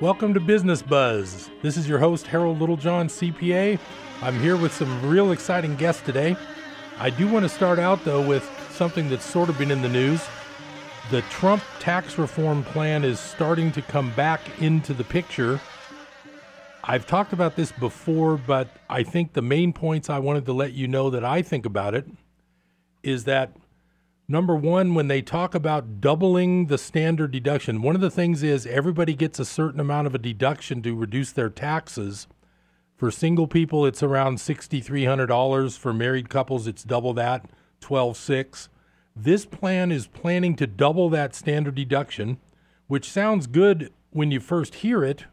Welcome to Business Buzz. This is your host, Harold Littlejohn, CPA. I'm here with some real exciting guests today. I do want to start out, though, with something that's sort of been in the news. The Trump tax reform plan is starting to come back into the picture. I've talked about this before, but I think the main points I wanted to let you know that I think about it is that Number one, when they talk about doubling the standard deduction, one of the things is everybody gets a certain amount of a deduction to reduce their taxes. For single people, it's around $6,300. For married couples, it's double that, 12.6. This plan is planning to double that standard deduction, which sounds good when you first hear it,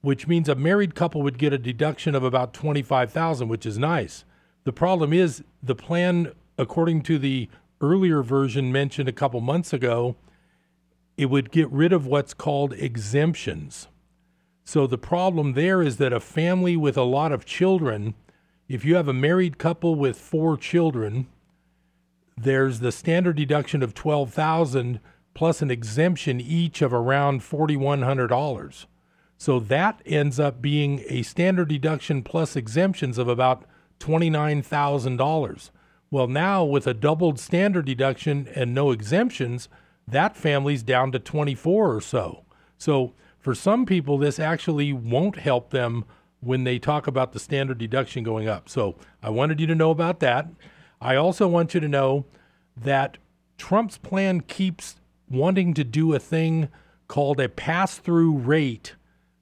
which means a married couple would get a deduction of about 25,000, which is nice. The problem is the plan according to the earlier version mentioned a couple months ago, it would get rid of what's called exemptions. So the problem there is that a family with a lot of children, if you have a married couple with four children, there's the standard deduction of 12,000 plus an exemption each of around $4100. So that ends up being a standard deduction plus exemptions of about $29,000. Well, now with a doubled standard deduction and no exemptions, that family's down to 24 or so. So for some people, this actually won't help them when they talk about the standard deduction going up. So I wanted you to know about that. I also want you to know that Trump's plan keeps wanting to do a thing called a pass through rate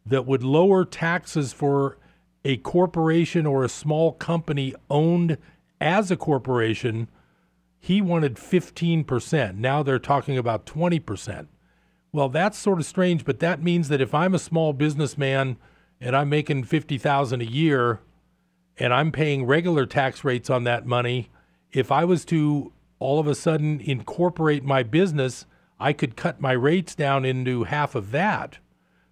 that would lower taxes for a corporation or a small company owned as a corporation, he wanted 15%. Now they're talking about 20%. Well, that's sort of strange, but that means that if I'm a small businessman and I'm making 50,000 a year and I'm paying regular tax rates on that money, if I was to all of a sudden incorporate my business, I could cut my rates down into half of that.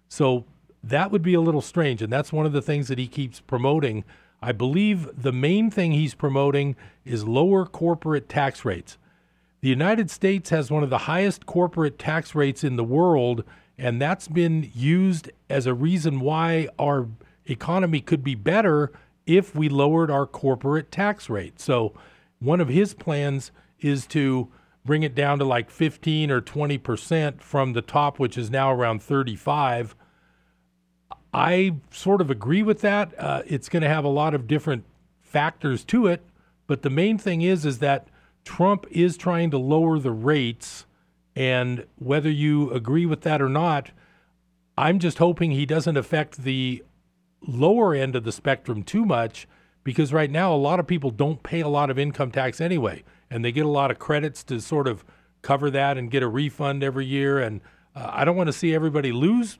So that would be a little strange. And that's one of the things that he keeps promoting I believe the main thing he's promoting is lower corporate tax rates. The United States has one of the highest corporate tax rates in the world, and that's been used as a reason why our economy could be better if we lowered our corporate tax rate. So, one of his plans is to bring it down to like 15 or 20% from the top, which is now around 35 I sort of agree with that. Uh, it's going to have a lot of different factors to it, but the main thing is is that Trump is trying to lower the rates, and whether you agree with that or not, I'm just hoping he doesn't affect the lower end of the spectrum too much because right now a lot of people don't pay a lot of income tax anyway, and they get a lot of credits to sort of cover that and get a refund every year. And uh, I don't want to see everybody lose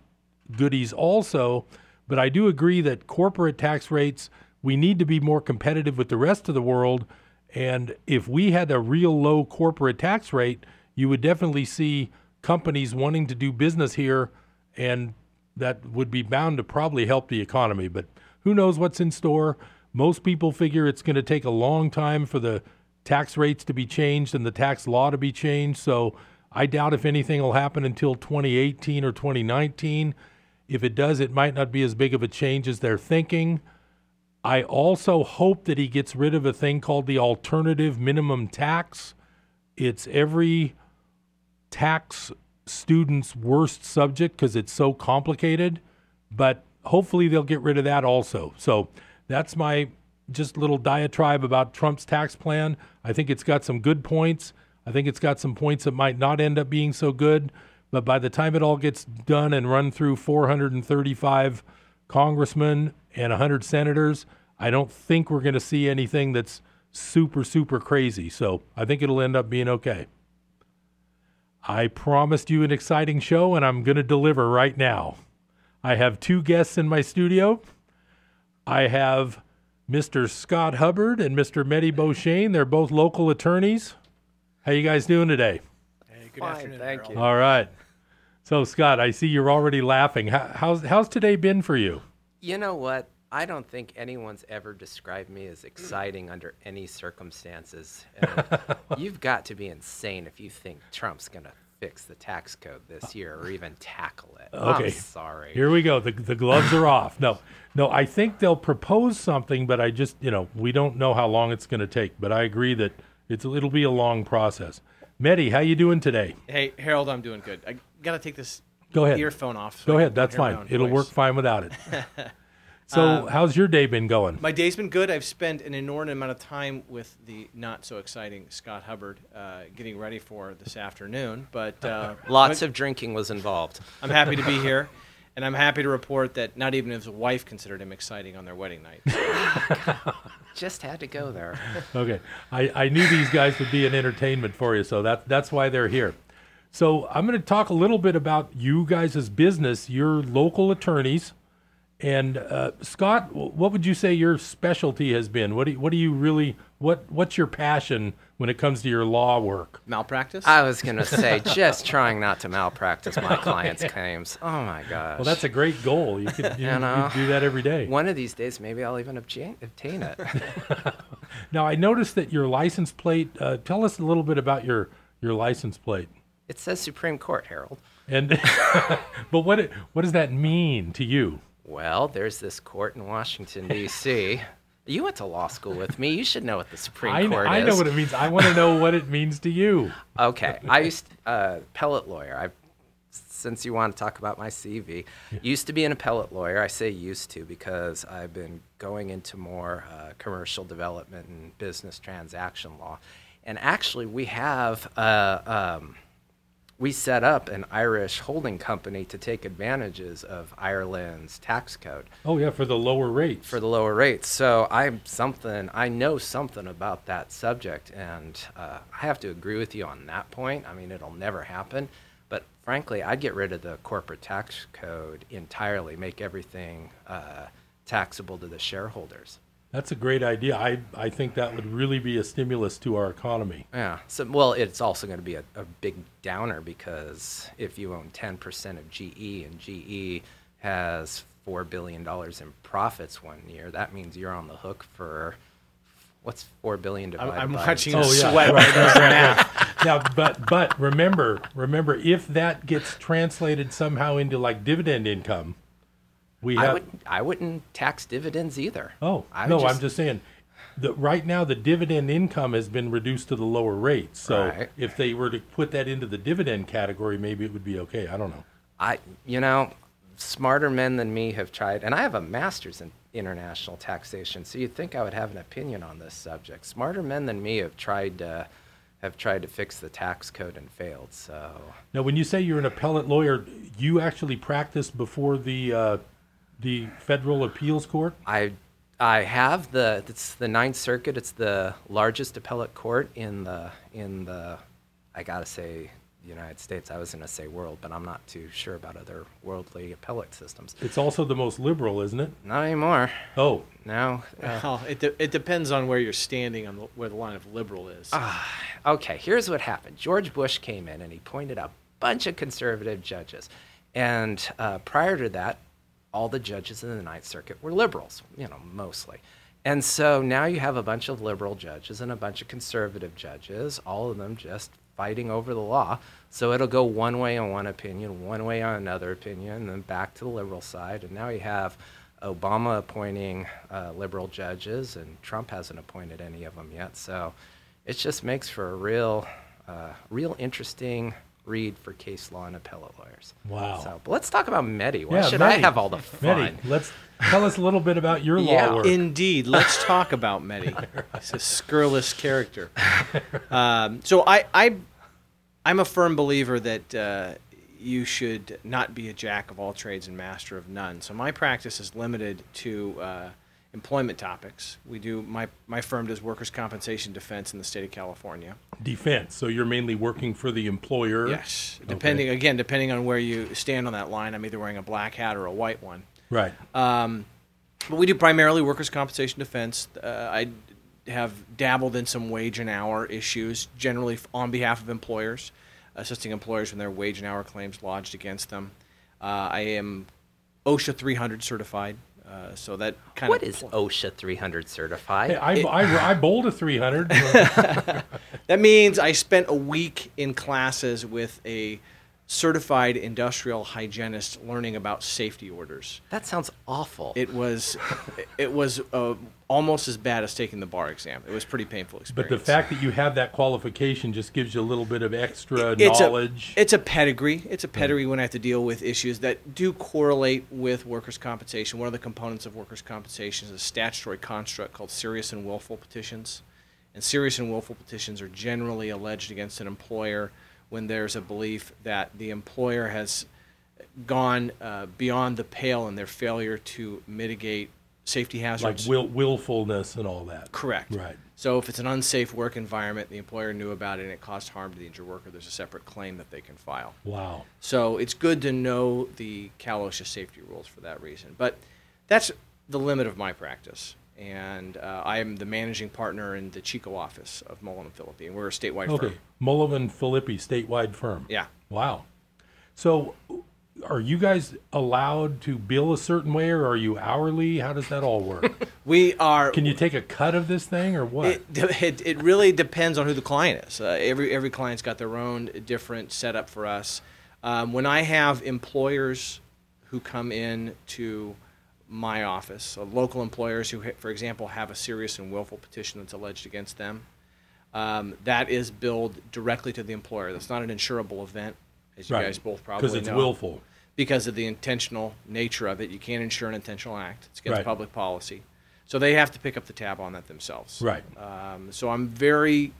goodies also. But I do agree that corporate tax rates, we need to be more competitive with the rest of the world. And if we had a real low corporate tax rate, you would definitely see companies wanting to do business here, and that would be bound to probably help the economy. But who knows what's in store? Most people figure it's going to take a long time for the tax rates to be changed and the tax law to be changed. So I doubt if anything will happen until 2018 or 2019. If it does, it might not be as big of a change as they're thinking. I also hope that he gets rid of a thing called the alternative minimum tax. It's every tax student's worst subject because it's so complicated, but hopefully they'll get rid of that also. So that's my just little diatribe about Trump's tax plan. I think it's got some good points. I think it's got some points that might not end up being so good. But by the time it all gets done and run through 435 congressmen and 100 senators, I don't think we're going to see anything that's super, super crazy. So I think it'll end up being okay. I promised you an exciting show, and I'm going to deliver right now. I have two guests in my studio. I have Mr. Scott Hubbard and Mr. Mehdi Beauchene. They're both local attorneys. How you guys doing today? Good Fine, afternoon. Thank you. All right. So, Scott, I see you're already laughing. How, how's, how's today been for you? You know what? I don't think anyone's ever described me as exciting under any circumstances. you've got to be insane if you think Trump's going to fix the tax code this year or even tackle it. Okay. I'm sorry. Here we go. The, the gloves are off. No, no, I think they'll propose something, but I just, you know, we don't know how long it's going to take. But I agree that it's it'll be a long process. Medi, how you doing today? Hey, Harold, I'm doing good. I gotta take this Go ahead. earphone off. so Go ahead. That's fine. It'll voice. work fine without it. so, how's your day been going? My day's been good. I've spent an inordinate amount of time with the not so exciting Scott Hubbard, uh, getting ready for this afternoon. But uh, Lots of drinking was involved. I'm happy to be here, and I'm happy to report that not even his wife considered him exciting on their wedding night. Just had to go there. Okay, I, I knew these guys would be an entertainment for you, so that that's why they're here. So I'm going to talk a little bit about you guys' business, your local attorneys, and uh, Scott. What would you say your specialty has been? What do you, what do you really what what's your passion when it comes to your law work? Malpractice. I was going to say, just trying not to malpractice my clients' claims. Oh my gosh. Well, that's a great goal. You could you, You know. you do that every day. One of these days, maybe I'll even obtain, obtain it. Now I noticed that your license plate. Uh, tell us a little bit about your your license plate. It says Supreme Court, Harold. And but what it, what does that mean to you? Well, there's this court in Washington, D.C. You went to law school with me. You should know what the Supreme I, Court I is. I know what it means. I want to know what it means to you. Okay, I used to, uh, appellate lawyer. I, since you want to talk about my CV, used to be an appellate lawyer. I say used to because I've been going into more uh, commercial development and business transaction law. And actually, we have uh, um, we set up an Irish holding company to take advantages of Ireland's tax code Oh yeah, for the lower rates. for the lower rates. So I'm something I know something about that subject, and uh, I have to agree with you on that point. I mean, it'll never happen, but frankly, I'd get rid of the corporate tax code entirely, make everything uh, taxable to the shareholders. That's a great idea. I I think that would really be a stimulus to our economy. Yeah. So, well, it's also going to be a, a big downer because if you own 10% of GE and GE has $4 billion in profits one year, that means you're on the hook for what's 4 billion I'm, divided I'm by watching Oh, you yeah. sweat right does the math. now, but but remember remember if that gets translated somehow into like dividend income, we I, would, I wouldn't tax dividends either. oh no, would I'm just saying. The, right now, the dividend income has been reduced to the lower rates. So Right. if they were to put that into the dividend category, maybe it would be okay. I don't know. I, you know, smarter men than me have tried, and I have a master's in international taxation, so you'd think I would have an opinion on this subject. Smarter men than me have tried to, have tried to fix the tax code and failed. So Now, when you say you're an appellate lawyer, you actually practice before the uh, the federal appeals court. I, I have the it's the Ninth Circuit. It's the largest appellate court in the in the, I gotta say. United States. I was going to say world, but I'm not too sure about other worldly appellate systems. It's also the most liberal, isn't it? Not anymore. Oh, now Uh, Well, it, de- it depends on where you're standing on the, where the line of liberal is. Okay, here's what happened. George Bush came in and he pointed out a bunch of conservative judges. And uh, prior to that, all the judges in the Ninth Circuit were liberals, you know, mostly. And so now you have a bunch of liberal judges and a bunch of conservative judges, all of them just fighting over the law. So it'll go one way on one opinion, one way on another opinion, and then back to the liberal side. And now you have Obama appointing uh, liberal judges, and Trump hasn't appointed any of them yet. So it just makes for a real, uh, real interesting read for case law and appellate lawyers. Wow. So, but let's talk about Medi. Why yeah. should I have all the fun? Medi, let's tell us a little bit about your Yeah. law work. Indeed. Let's talk about Medi. He's a scurrilous character. Um, so I, I, I'm a firm believer that uh, you should not be a jack of all trades and master of none. So my practice is limited to uh, employment topics. We do my my firm does workers' compensation defense in the state of California. Defense. So you're mainly working for the employer. Yes, depending again depending on where you stand on that line. I'm either wearing a black hat or a white one. Right. Um, but we do primarily workers' compensation defense. Uh, I have dabbled in some wage and hour issues, generally on behalf of employers, assisting employers when their wage and hour claims lodged against them. Uh, I am OSHA 300 certified, uh, so that kind What of is OSHA 300 certified? Hey, I, I, I bowled a 300. That means I spent a week in classes with a certified industrial hygienist learning about safety orders. That sounds awful. It was, it was uh, almost as bad as taking the bar exam. It was a pretty painful experience. But the fact that you have that qualification just gives you a little bit of extra it's knowledge. A, it's a pedigree. It's a pedigree when I have to deal with issues that do correlate with workers' compensation. One of the components of workers' compensation is a statutory construct called serious and willful petitions. And serious and willful petitions are generally alleged against an employer when there's a belief that the employer has gone uh, beyond the pale in their failure to mitigate safety hazards. like will, willfulness and all that. Correct. Right. So if it's an unsafe work environment, the employer knew about it and it caused harm to the injured worker, there's a separate claim that they can file. Wow. So it's good to know the Cal OSHA safety rules for that reason. But that's the limit of my practice. And uh, I am the managing partner in the Chico office of Mullen and Filippi, and we're a statewide Okay. firm. Mullivan Filippi, statewide firm. Yeah. Wow. So, are you guys allowed to bill a certain way, or are you hourly? How does that all work? We are. Can you take a cut of this thing, or what? It, it, it really depends on who the client is. Uh, every every client's got their own different setup for us. Um, when I have employers who come in to my office, so local employers who, for example, have a serious and willful petition that's alleged against them, um, that is billed directly to the employer. That's not an insurable event, as you Right. guys both probably because it's willful. because of the intentional nature of it. You can't insure an intentional act. It's against Right. public policy. So they have to pick up the tab on that themselves. Right. Um, so I'm very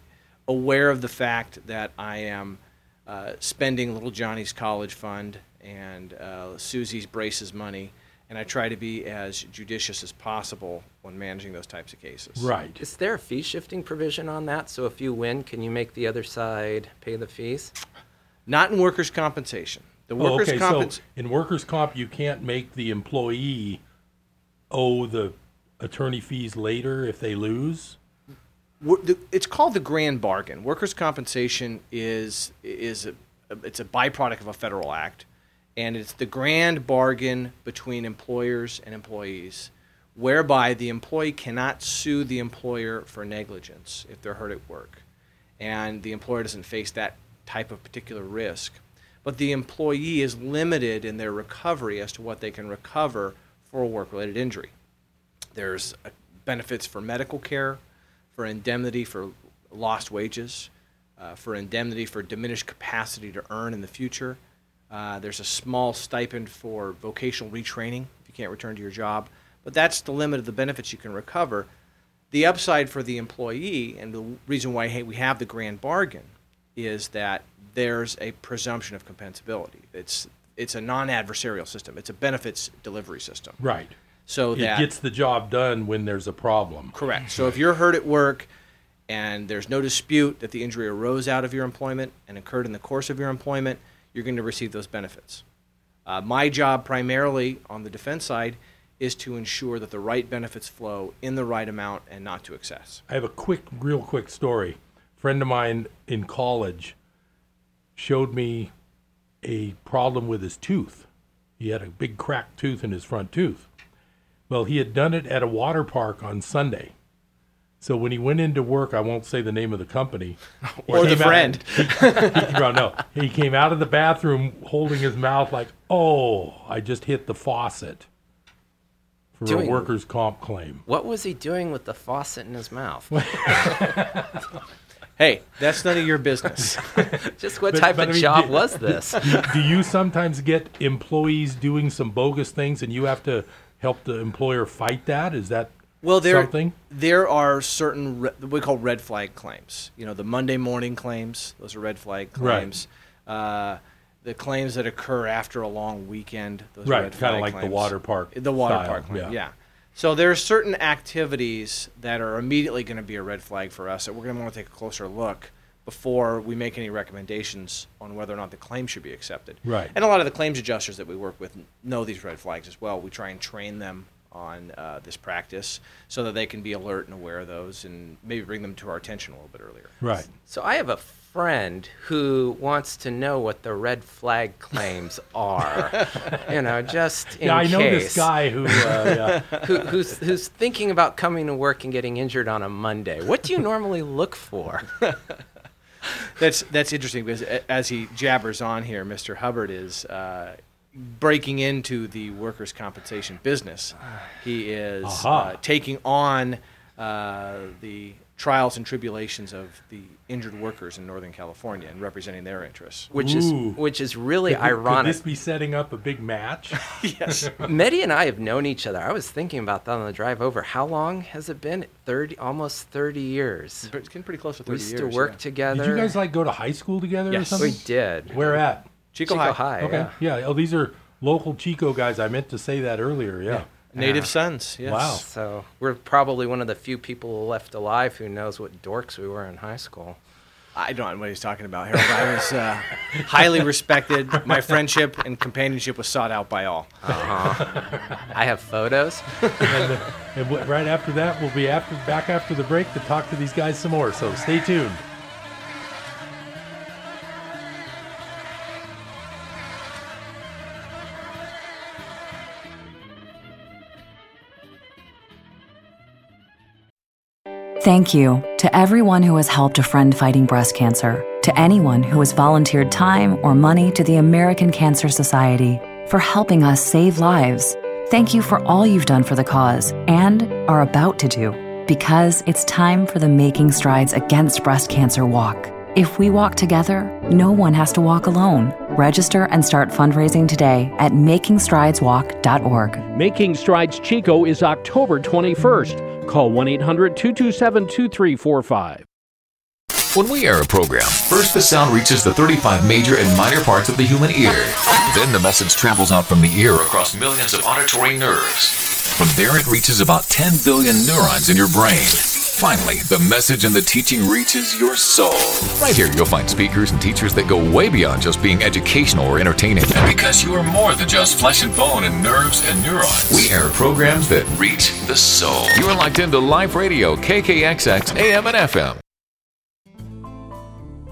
aware of the fact that I am uh, spending little Johnny's college fund and uh, Susie's braces money, and I try to be as judicious as possible when managing those types of cases. Right. Is there a fee shifting provision on that? So if you win, can you make the other side pay the fees? Not in workers' compensation. The Oh, workers' okay. compens- So, in workers' comp, you can't make the employee owe the attorney fees later if they lose. It's called the grand bargain. Workers' compensation is is a, it's a byproduct of a federal act, and it's the grand bargain between employers and employees, whereby the employee cannot sue the employer for negligence if they're hurt at work, and the employer doesn't face that type of particular risk, but the employee is limited in their recovery as to what they can recover for a work-related injury. There's uh, benefits for medical care, for indemnity for lost wages, uh, for indemnity for diminished capacity to earn in the future. Uh, there's a small stipend for vocational retraining if you can't return to your job. But that's the limit of the benefits you can recover. The upside for the employee, and the reason why hey, we have the grand bargain, is that there's a presumption of compensability. It's it's a non-adversarial system. It's a benefits delivery system. Right. So It that gets the job done when there's a problem. Correct. So if you're hurt at work and there's no dispute that the injury arose out of your employment and occurred in the course of your employment, you're going to receive those benefits. Uh, my job, primarily on the defense side, is to ensure that the right benefits flow in the right amount and not to excess. I have a quick, real quick story. A friend of mine in college showed me a problem with his tooth. He had a big cracked tooth in his front tooth. Well, he had done it at a water park on Sunday. So when he went into work, I won't say the name of the company Or the came out- friend. he, well, no, he came out of the bathroom holding his mouth like, "Oh, I just hit the faucet." For Doing- a workers' comp claim. What was he doing with the faucet in his mouth? Hey, that's none of your business. Just what But- type but of I mean, job did- was this? do you sometimes get employees doing some bogus things and you have to help the employer fight that? Is that Well, there something? there are certain re- what we call red flag claims. You know, the Monday morning claims; those are red flag Right. claims. Uh, the claims that occur after a long weekend; those Right, kinda flag like the water park The water style, park claim, yeah. yeah. So there are certain activities that are immediately going to be a red flag for us that we're going to want to take a closer look before we make any recommendations on whether or not the claim should be accepted. Right. And a lot of the claims adjusters that we work with know these red flags as well. We try and train them on uh, this practice so that they can be alert and aware of those and maybe bring them to our attention a little bit earlier. Right. So I have a friend who wants to know what the red flag claims are. you know, just in Yeah, I know case. this guy who. Uh, yeah. Who, who's, who's thinking about coming to work and getting injured on a Monday. What do you normally look for? that's that's interesting because as he jabbers on here, Mr. Hubbard is uh, breaking into the workers' compensation business. He is Aha. uh, taking on uh, the trials and tribulations of the injured workers in Northern California and representing their interests. which is which is really Could- Could ironic. this be setting up a big match? yes. Medi and I have known each other. I was thinking about that on the drive over. How long has it been? Thirty, almost thirty years. It's getting pretty close to 30 We used years. to work yeah. together. Did you guys like go to high school together or Yes. something? We did. Where at? Chico, Chico High. High. Okay. Yeah. Yeah. Oh, these are local Chico guys. I meant to say that earlier. Yeah. Native Yeah. Sons. Yes. Wow. So we're probably one of the few people left alive who knows what dorks we were in high school. I don't know what he's talking about, Harold. I was uh, highly respected. My friendship and companionship was sought out by all. Uh-huh. I have photos. and, uh, and right after that, we'll be after back after the break to talk to these guys some more. So stay tuned. Thank you to everyone who has helped a friend fighting breast cancer, to anyone who has volunteered time or money to the American Cancer Society for helping us save lives. Thank you for all you've done for the cause and are about to do, because it's time for the Making Strides Against Breast Cancer walk. If we walk together, no one has to walk alone. Register and start fundraising today at makingstrideswalk.org. Making Strides Chico is October 21st. Call 1 800 227 2345. When we air a program, first the sound reaches the 35 major and minor parts of the human ear. Then the message travels out from the ear across millions of auditory nerves. From there, it reaches about 10 billion neurons in your brain. Finally, the message and the teaching reaches your soul. Right here, you'll find speakers and teachers that go way beyond just being educational or entertaining. Because you are more than just flesh and bone and nerves and neurons, we air programs that reach the soul. You are locked into live radio, KKXX, AM and FM.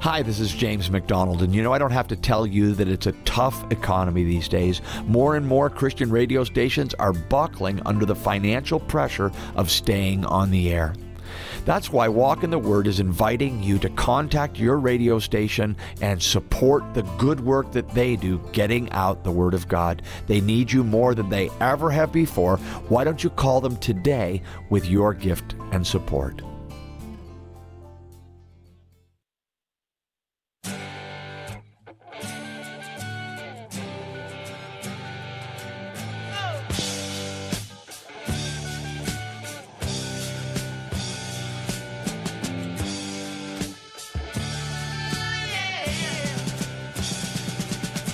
Hi, this is James MacDonald, and you know, I don't have to tell you that it's a tough economy these days. More and more Christian radio stations are buckling under the financial pressure of staying on the air. That's why Walk in the Word is inviting you to contact your radio station and support the good work that they do getting out the Word of God. They need you more than they ever have before. Why don't you call them today with your gift and support?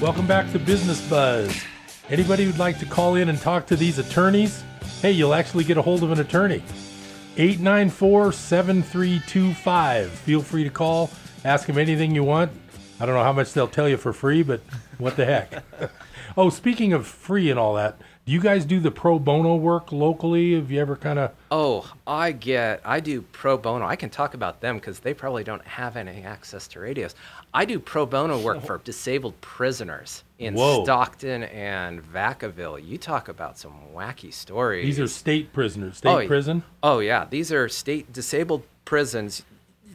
Welcome back to Business Buzz. Anybody who'd like to call in and talk to these attorneys? Hey, you'll actually get a hold of an attorney. 894 7325. Feel free to call, ask them anything you want. I don't know how much they'll tell you for free, but what the heck. oh, speaking of free and all that, do you guys do the pro bono work locally? Have you ever kind of. Oh, I get. I do pro bono. I can talk about them because they probably don't have any access to radios. I do pro bono work for disabled prisoners in Whoa. Stockton and Vacaville. You talk about some wacky stories. These are state prisoners, state Oh, prison? Oh yeah, these are state disabled prisons.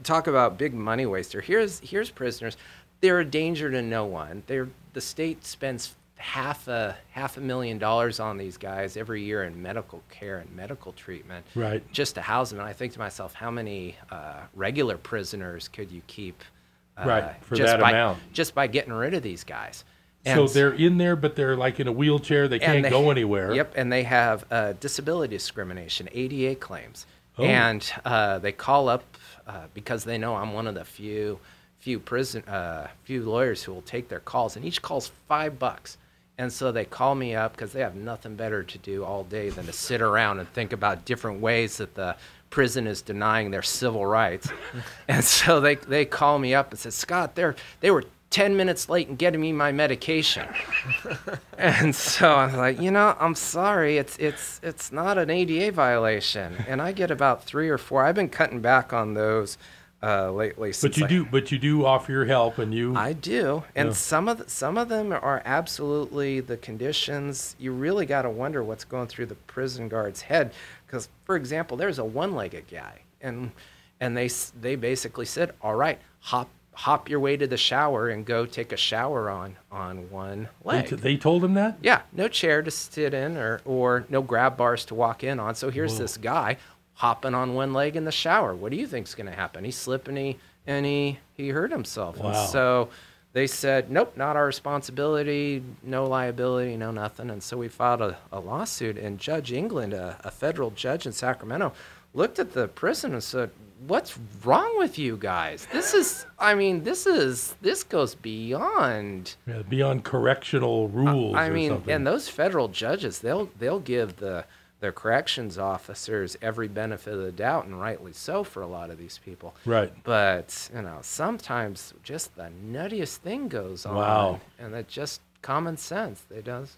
Talk about big money waster. Here's here's prisoners. They're a danger to no one. They're the state spends half a half a million dollars on these guys every year in medical care and medical treatment, Right. Just to house them. And I think to myself, how many uh, regular prisoners could you keep? Uh, Right, for just that by, amount. just by getting rid of these guys. And So they're in there, but they're like in a wheelchair. They can't they- go anywhere. Yep, and they have uh, disability discrimination, ADA claims, Oh. and uh, they call up uh, because they know I'm one of the few few prison uh, few lawyers who will take their calls, and each call's five bucks. And so they call me up because they have nothing better to do all day than to sit around and think about different ways that the prison is denying their civil rights. and so they, they call me up and said, Scott, they're, they were 10 minutes late in getting me my medication. And so I'm like, you know, I'm sorry, it's it's it's not an ADA violation, and I get about three or four. I've been cutting back on those uh, lately. But you I- do, but you do offer your help, and you. I do, and Yeah. some of the, some of them are absolutely the conditions. You really got to wonder what's going through the prison guard's head, because, for example, there's a one-legged guy, and and they they basically said, all right, hop hop your way to the shower and go take a shower on on one They, leg. t- they told him that? yeah, no chair to sit in or or no grab bars to walk in on. So here's this guy hopping on one leg in the shower. What do you think's going to happen? He slipped and he and he he hurt himself. And Wow. so they said, nope, not our responsibility, no liability, no nothing. And so we filed a, a lawsuit, and Judge England, a, a federal judge in Sacramento, looked at the prison and said, what's wrong with you guys? This is, I mean, this is, this goes beyond. Yeah, beyond correctional rules I or mean, something. and those federal judges, they'll they'll give the their corrections officers every benefit of the doubt, and rightly so for a lot of these people. Right. But you know, sometimes just the nuttiest thing goes on, Wow. and that just common sense. They does.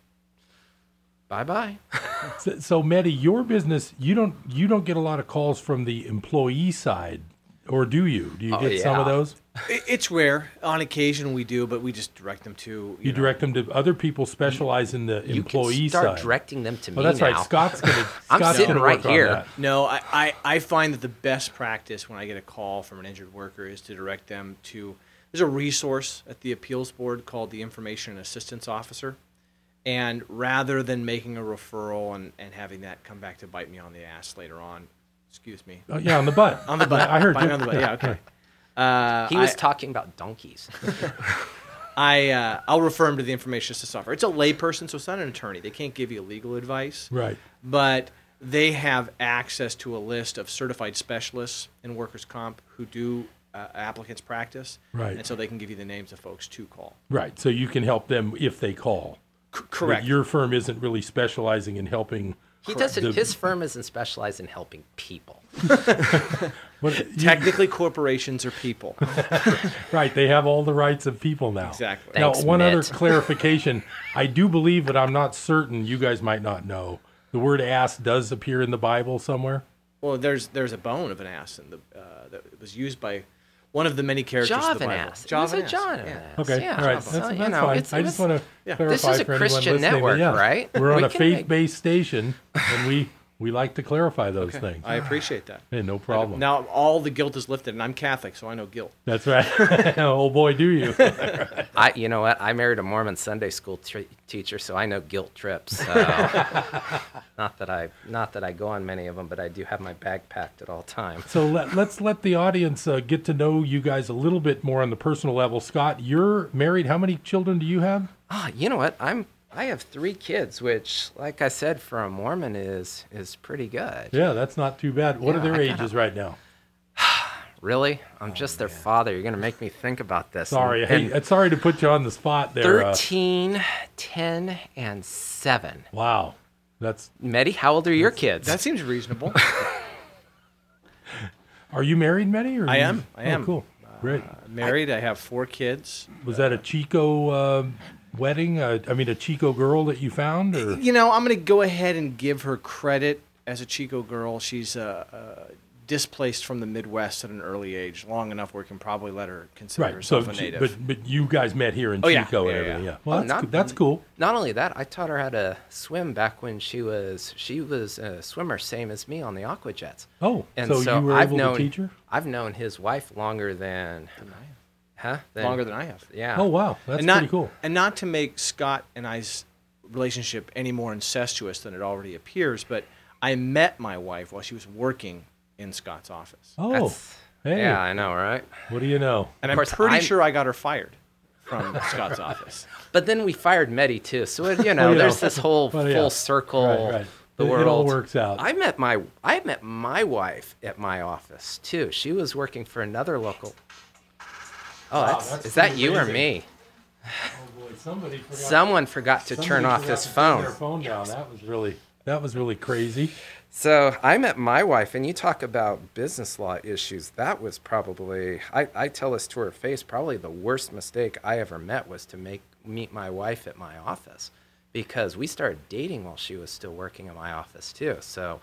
Bye bye. So, so Medi, your business, you don't you don't get a lot of calls from the employee side, or do you? Do you Oh, get some of those? It's rare. On occasion we do, but we just direct them to. You, You know, direct them to other people specialize in the You employee can start side. directing them to oh, me that's now. right. Scott's gonna. I'm Scott's sitting gonna right here. No, I, I, I find that the best practice when I get a call from an injured worker is to direct them to. There's a resource at the appeals board called the Information and Assistance Officer. And rather than making a referral and, and having that come back to bite me on the ass later on, excuse me, Oh, yeah, on the butt. on the butt. I heard Bite on the butt. Yeah, okay. Uh, he was I- talking about donkeys. I uh, I'll refer him to the information assistance officer. It's a layperson, so it's not an attorney. They can't give you legal advice, Right. but they have access to a list of certified specialists in workers' comp who do uh, applicants practice, Right. And so they can give you the names of folks to call. Right. So you can help them if they call. C- But correct. your firm isn't really specializing in helping. He doesn't. the- his firm isn't specialized in helping people. What, you- Technically, corporations are people. right. They have all the rights of people now. Exactly. Now, Thanks, one other clarification. I do believe, but I'm not certain. You guys might not know. The word ass does appear in the Bible somewhere. well, there's there's a bone of an ass in the uh, that was used by one of the many characters Jaw of of the Bible. ass. Jaw It was of a an ass, yeah. Okay, Yeah, all right, so, that's, you know, fine. it's- I it just want to Yeah. clarify This is a for Christian network, yeah, right? We're on We a faith-based station, and we we like to clarify those things. I appreciate that. hey, no problem. Now all the guilt is lifted, and I'm Catholic, so I know guilt. That's right. oh boy, do you? I, you know what? I married a Mormon Sunday school t- teacher, so I know guilt trips. So not that I, not that I go on many of them, but I do have my bag packed at all times. So let, let's let the audience uh, get to know you guys a little bit more on the personal level. Scott, you're married. How many children do you have? Ah, you know what? I'm, I have three kids, which, like I said, for a Mormon is is pretty good. Yeah, that's not too bad. What are their I kinda- ages right now? Really? I'm just their father. You're gonna make me think about this. Sorry, And- hey, and uh, sorry to put you on the spot there. Uh, 13, 10, and seven. wow, that's. Medi, how old are your kids? That seems reasonable. Are you married, Medi? Or I you- am, I oh, am. Cool, great. Married, I have four kids. Was that a Chico uh, wedding? Uh, I mean, a Chico girl that you found, or You know, I'm going to go ahead and give her credit as a Chico girl. She's uh, uh, displaced from the Midwest at an early age, long enough where we can probably let her consider right? So, herself a she- native. but but you guys met here in Oh, yeah. Chico and Yeah, everything. yeah. Yeah. Well, Oh, that's, not- that's cool. Not only that, I taught her how to swim back when she was she was a swimmer, same as me on the Aqua Jets. Oh, And so, so, you were I've able known to teach her? I've known his wife longer than, huh? Than- Longer than I have. Yeah. Oh wow, that's and not, pretty cool. And not to make Scott and I's relationship any more incestuous than it already appears, but I met my wife while she was working in Scott's office. Oh, That's- hey, Yeah, I know, right? what do you know? and I'm course, pretty I'm- sure I got her fired from Scott's office. But then we fired Medi too, so it, you know, Oh, yeah. there's this whole oh, Well, full yeah. circle. Right, right. The It- world it all works out. I met my I met my wife at my office too. She was working for another local. Oh, that's, that's is that pretty you or me? Oh boy, somebody forgot. Someone forgot to turn somebody off forgot his to turn phone. Their phone down. That was really that was really crazy. So I met my wife, and you talk about business law issues. That was probably I, I tell this to her face. Probably the worst mistake I ever met was to make meet my wife at my office, because we started dating while she was still working at my office too. So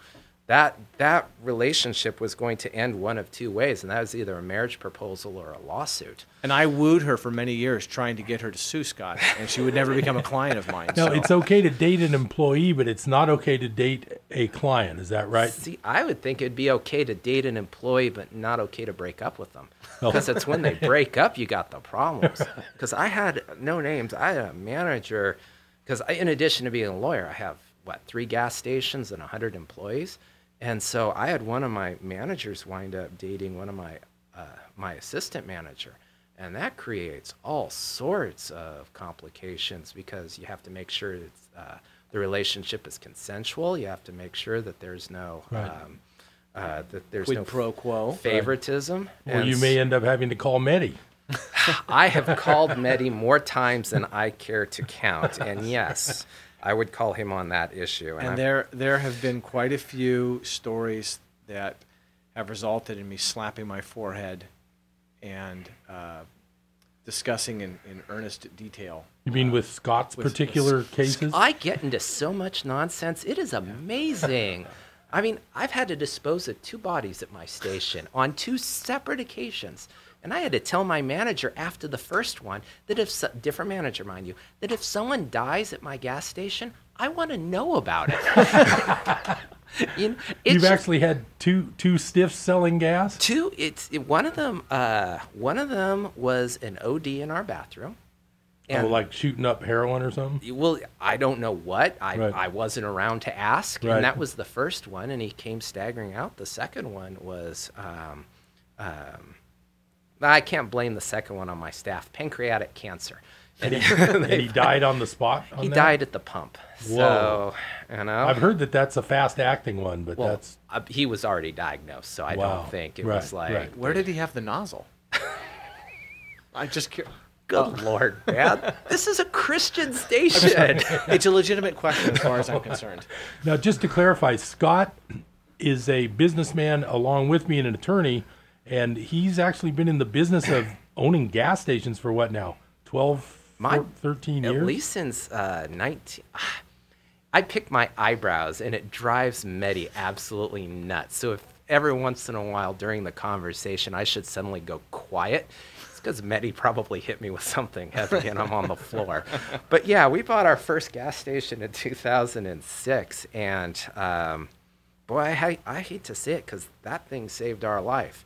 that that relationship was going to end one of two ways, and that was either a marriage proposal or a lawsuit. And I wooed her for many years, trying to get her to sue Scott, and she would never become a client of mine. No, so. it's okay to date an employee, but it's not okay to date a client. Is that right? See, I would think it'd be okay to date an employee, but not okay to break up with them. Oh. Because it's when they break up you got the problems. Because I had no names. I had a manager. Because in addition to being a lawyer, I have what three gas stations and hundred employees, and so I had one of my managers wind up dating one of my uh, my assistant manager, and that creates all sorts of complications because you have to make sure it's, uh, the relationship is consensual. You have to make sure that there's no Right. um, uh, that there's Quid no pro quo. favoritism. Or And you may end up having to call Medi. I have called Medi more times than I care to count, and yes, I would call him on that issue. And I'm- there, there have been quite a few stories that have resulted in me slapping my forehead and uh, discussing in, in earnest detail. You mean with Scott's with- particular with cases? I get into so much nonsense. It is amazing. I mean, I've had to dispose of two bodies at my station on two separate occasions. And I had to tell my manager after the first one that if, so- different manager, mind you, that if someone dies at my gas station, I want to know about it. you know, You've just- actually had two two stiffs selling gas. two it's it, one of them uh, one of them was an od in our bathroom And, oh, like shooting up heroin or something. well i don't know what i, Right. I wasn't around to ask Right. and that was the first one and he came staggering out the second one was um, um, i can't blame the second one on my staff pancreatic cancer And he, and he died on the spot. on he that? died at the pump Whoa. so you know I've heard that that's a fast acting one, but well, that's uh, he was already diagnosed so i Wow. don't think it Right, was like right. Where did he have the nozzle? I just cur- good lord man this is a christian station it's a legitimate question as far as I'm concerned. Now, just to clarify, Scott is a businessman along with me and an attorney, and he's actually been in the business of owning gas stations for what now? 12, My- 13 At least since uh, 19. I pick my eyebrows, and it drives Medi absolutely nuts. So if every once in a while during the conversation I should suddenly go quiet, it's because Medi probably hit me with something heavy and I'm on the floor. But yeah, we bought our first gas station in 2006, and um, boy, I, I hate to say it because that thing saved our life.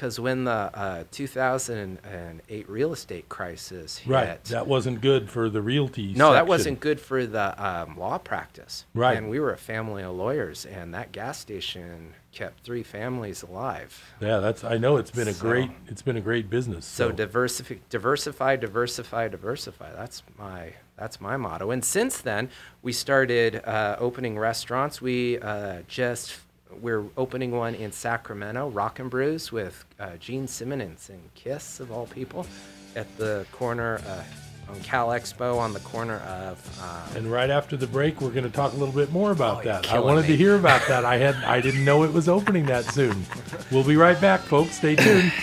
Because when the uh, 2008 real estate crisis hit, Right. That wasn't good for the realty no, that wasn't good for the um, law practice. Right. And we were a family of lawyers, and that gas station kept three families alive. Yeah, that's. I know it's been a So- great. It's been a great business. So So, diversify, diversify, diversify, diversify. That's my that's my motto. And since then, we started uh, opening restaurants. We uh, just we're opening one in Sacramento, Rock and Brews with uh, Gene Simmons and Kiss of all people, at the corner uh, on Cal Expo on the corner of. Um, and right after the break, we're going to talk a little bit more about Oh, that. I wanted to hear about that. I had. I didn't know it was opening that soon. We'll be right back, folks. Stay tuned.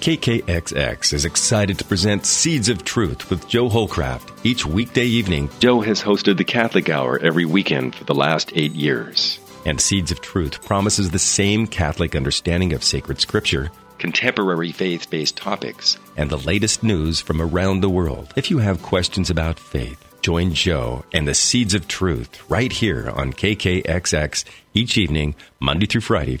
KKXX is excited to present Seeds of Truth with Joe Holcraft. Each weekday evening, Joe has hosted the Catholic Hour every weekend for the last eight years. And Seeds of Truth promises the same Catholic understanding of sacred scripture, contemporary faith based topics, and the latest news from around the world. If you have questions about faith, join Joe and the Seeds of Truth right here on KKXX each evening, Monday through Friday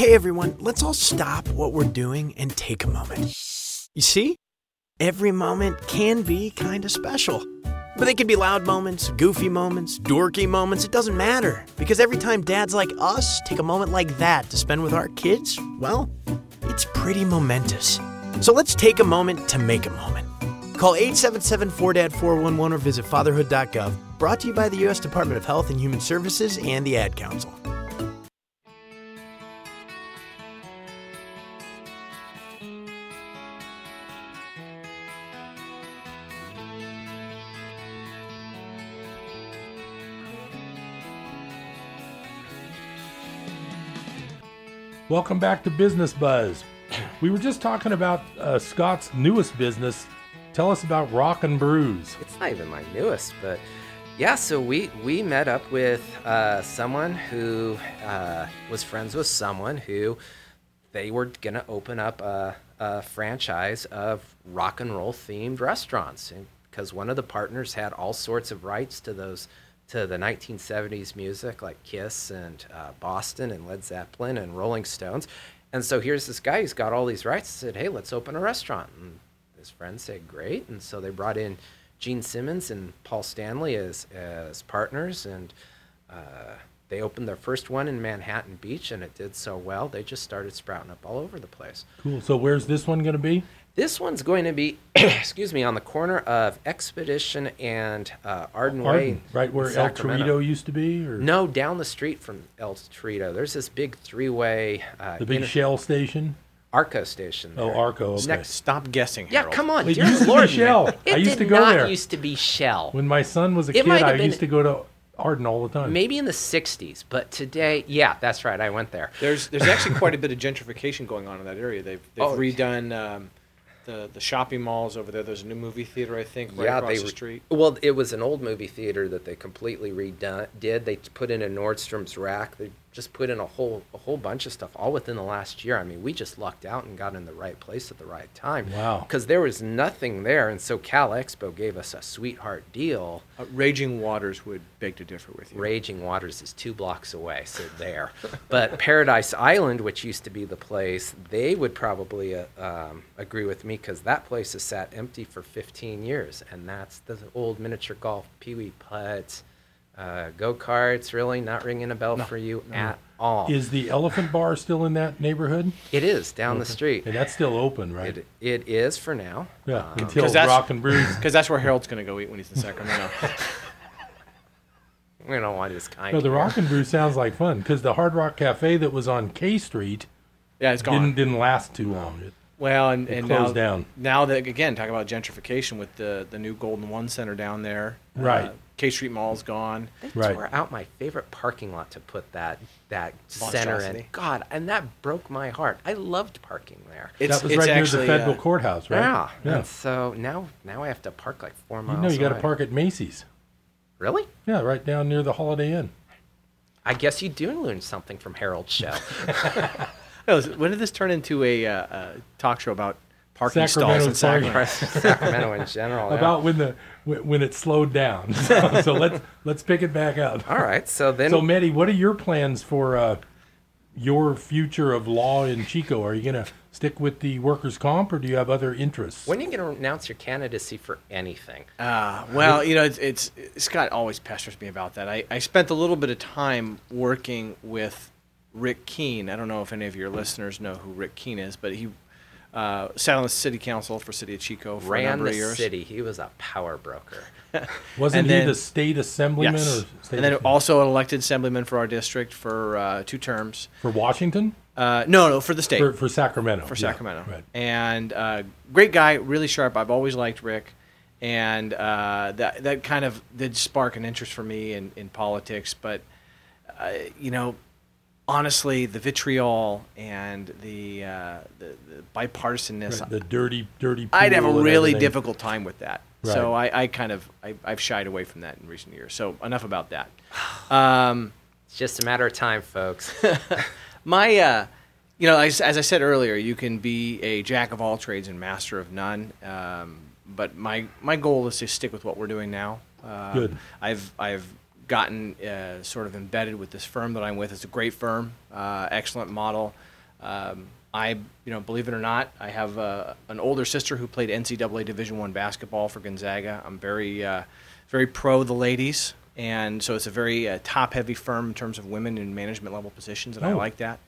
Hey everyone, let's all stop what we're doing and take a moment. You see? Every moment can be kind of special. But they can be loud moments, goofy moments, dorky moments, it doesn't matter. Because every time dads like us take a moment like that to spend with our kids, well, it's pretty momentous. So let's take a moment to make a moment. Call 877 4DAD 411 or visit fatherhood.gov. Brought to you by the U.S. Department of Health and Human Services and the Ad Council. Welcome back to Business Buzz. We were just talking about uh, Scott's newest business. Tell us about Rock and Brews. It's not even my newest, but yeah. So we we met up with uh, someone who uh, was friends with someone who they were gonna open up a, a franchise of rock and roll themed restaurants, because one of the partners had all sorts of rights to those to the 1970s music like Kiss and uh, Boston and Led Zeppelin and Rolling Stones. And so here's this guy who's got all these rights. And said, "Hey, let's open a restaurant." And his friends said, "Great." And so they brought in Gene Simmons and Paul Stanley as as partners, and uh, they opened their first one in Manhattan Beach, and it did so well they just started sprouting up all over the place. Cool. So where's this one going to be? This one's going to be, excuse me, on the corner of Exposition and uh, Arden, Way, Arden, right where El Sacramento. Torito used to be, or No, down the street from El Torito. There's this big three-way. Uh, the big inter- Shell station. Arco station. Oh. Arco. Okay. Next- Stop guessing. Harold. Yeah, come on, It dear used to be Shell. man. I It used did to go not there. used to be Shell. When my son was a It kid, I been- used to go to Arden all the time. Maybe in the '60s, but today, yeah, that's right. I went there. There's there's actually quite a bit of gentrification going on in that area. They've they've Oh, redone um, the the shopping malls over there. There's a new movie theater, I think, right yeah, across they the street. Well, it was an old movie theater that they completely redone. Did they put in a Nordstrom's rack? They just put in a whole a whole bunch of stuff all within the last year. I mean, we just lucked out and got in the right place at the right time. Wow. Because there was nothing there, and so Cal Expo gave us a sweetheart deal. Uh, Raging Waters would beg to differ with you. Raging Waters is two blocks away, so there. but Paradise Island, which used to be the place, they would probably uh, um, agree with me because that place has sat empty for 15 years, and that's the old miniature golf, Pee Wee putts, uh, go karts. Really, not ringing a bell for you at all. Is the Elephant Bar still in that neighborhood? it is down the street. And that's still open, right? It, it is for now. yeah. Um, Until 'Cause that's- Rock and Brews. Because that's where Harold's going to go eat when he's in Sacramento. we don't want his kind. No, the. Rock and Brew sounds like fun because the Hard Rock Cafe that was on K Street yeah, it's gone. didn't didn't last too long. It- Well, and, It and closed now, down. now that again, talk about gentrification with the the new Golden One Center down there. Right. Uh, K Street Mall's gone. They Right. tore out my favorite parking lot to put that that center in. God, and that broke my heart. I loved parking there. It's, that was it's right near the federal uh, courthouse, right? Yeah. Yeah. And so now now I have to park like four miles. You miles. know, you got to park at Macy's. Really? Yeah, right down near the Holiday Inn. I guess you do learn something from Harold's show. When did this turn into a, uh, a talk show about parking stalls in Sacramento Sacramento? Sacramento in general. yeah. About when the when, when it slowed down. So, so let's let's pick it back up. All right. So then So, Medi, what are your plans for uh, your future of law in Chico? Are you going to stick with the workers' comp, or do you have other interests? when are you going to announce your candidacy for anything? Uh, well, you know, it's, it's Scott always pesters me about that. I, I spent a little bit of time working with Rick Keene. I don't know if any of your listeners know who Rick Keene is, but he uh, sat on the city council for City of Chico for a Ran number the of years. city. He was a power broker. Wasn't and he then- the state assemblyman Yes. or state and then assembly- also an elected assemblyman for our district for uh, two terms. for Washington? Uh, no, no, for the state. For, for Sacramento. for yeah, Sacramento. Right. And uh, great guy, really sharp. I've always liked Rick, and uh, that that kind of did spark an interest for me in, in politics. But uh, you know, honestly, the vitriol and the uh, the, the bipartisanness, Right, The dirty, dirty. I'd have a really everything. difficult time with that. So I, I kind of I, I've shied away from that in recent years. So enough about that. Um, It's just a matter of time, folks. My, uh, you know, as, as I said earlier, you can be a jack of all trades and master of none. Um, but my my goal is to stick with what we're doing now. Um, Good. I've I've gotten uh, sort of embedded with this firm that I'm with. It's a great firm, uh, excellent model. Um, I, you know, believe it or not, I have uh, an older sister who played NCAA Division One basketball for Gonzaga. I'm very, uh, very pro the ladies, and so it's a very uh, top-heavy firm in terms of women in management level positions, and I Oh. like that.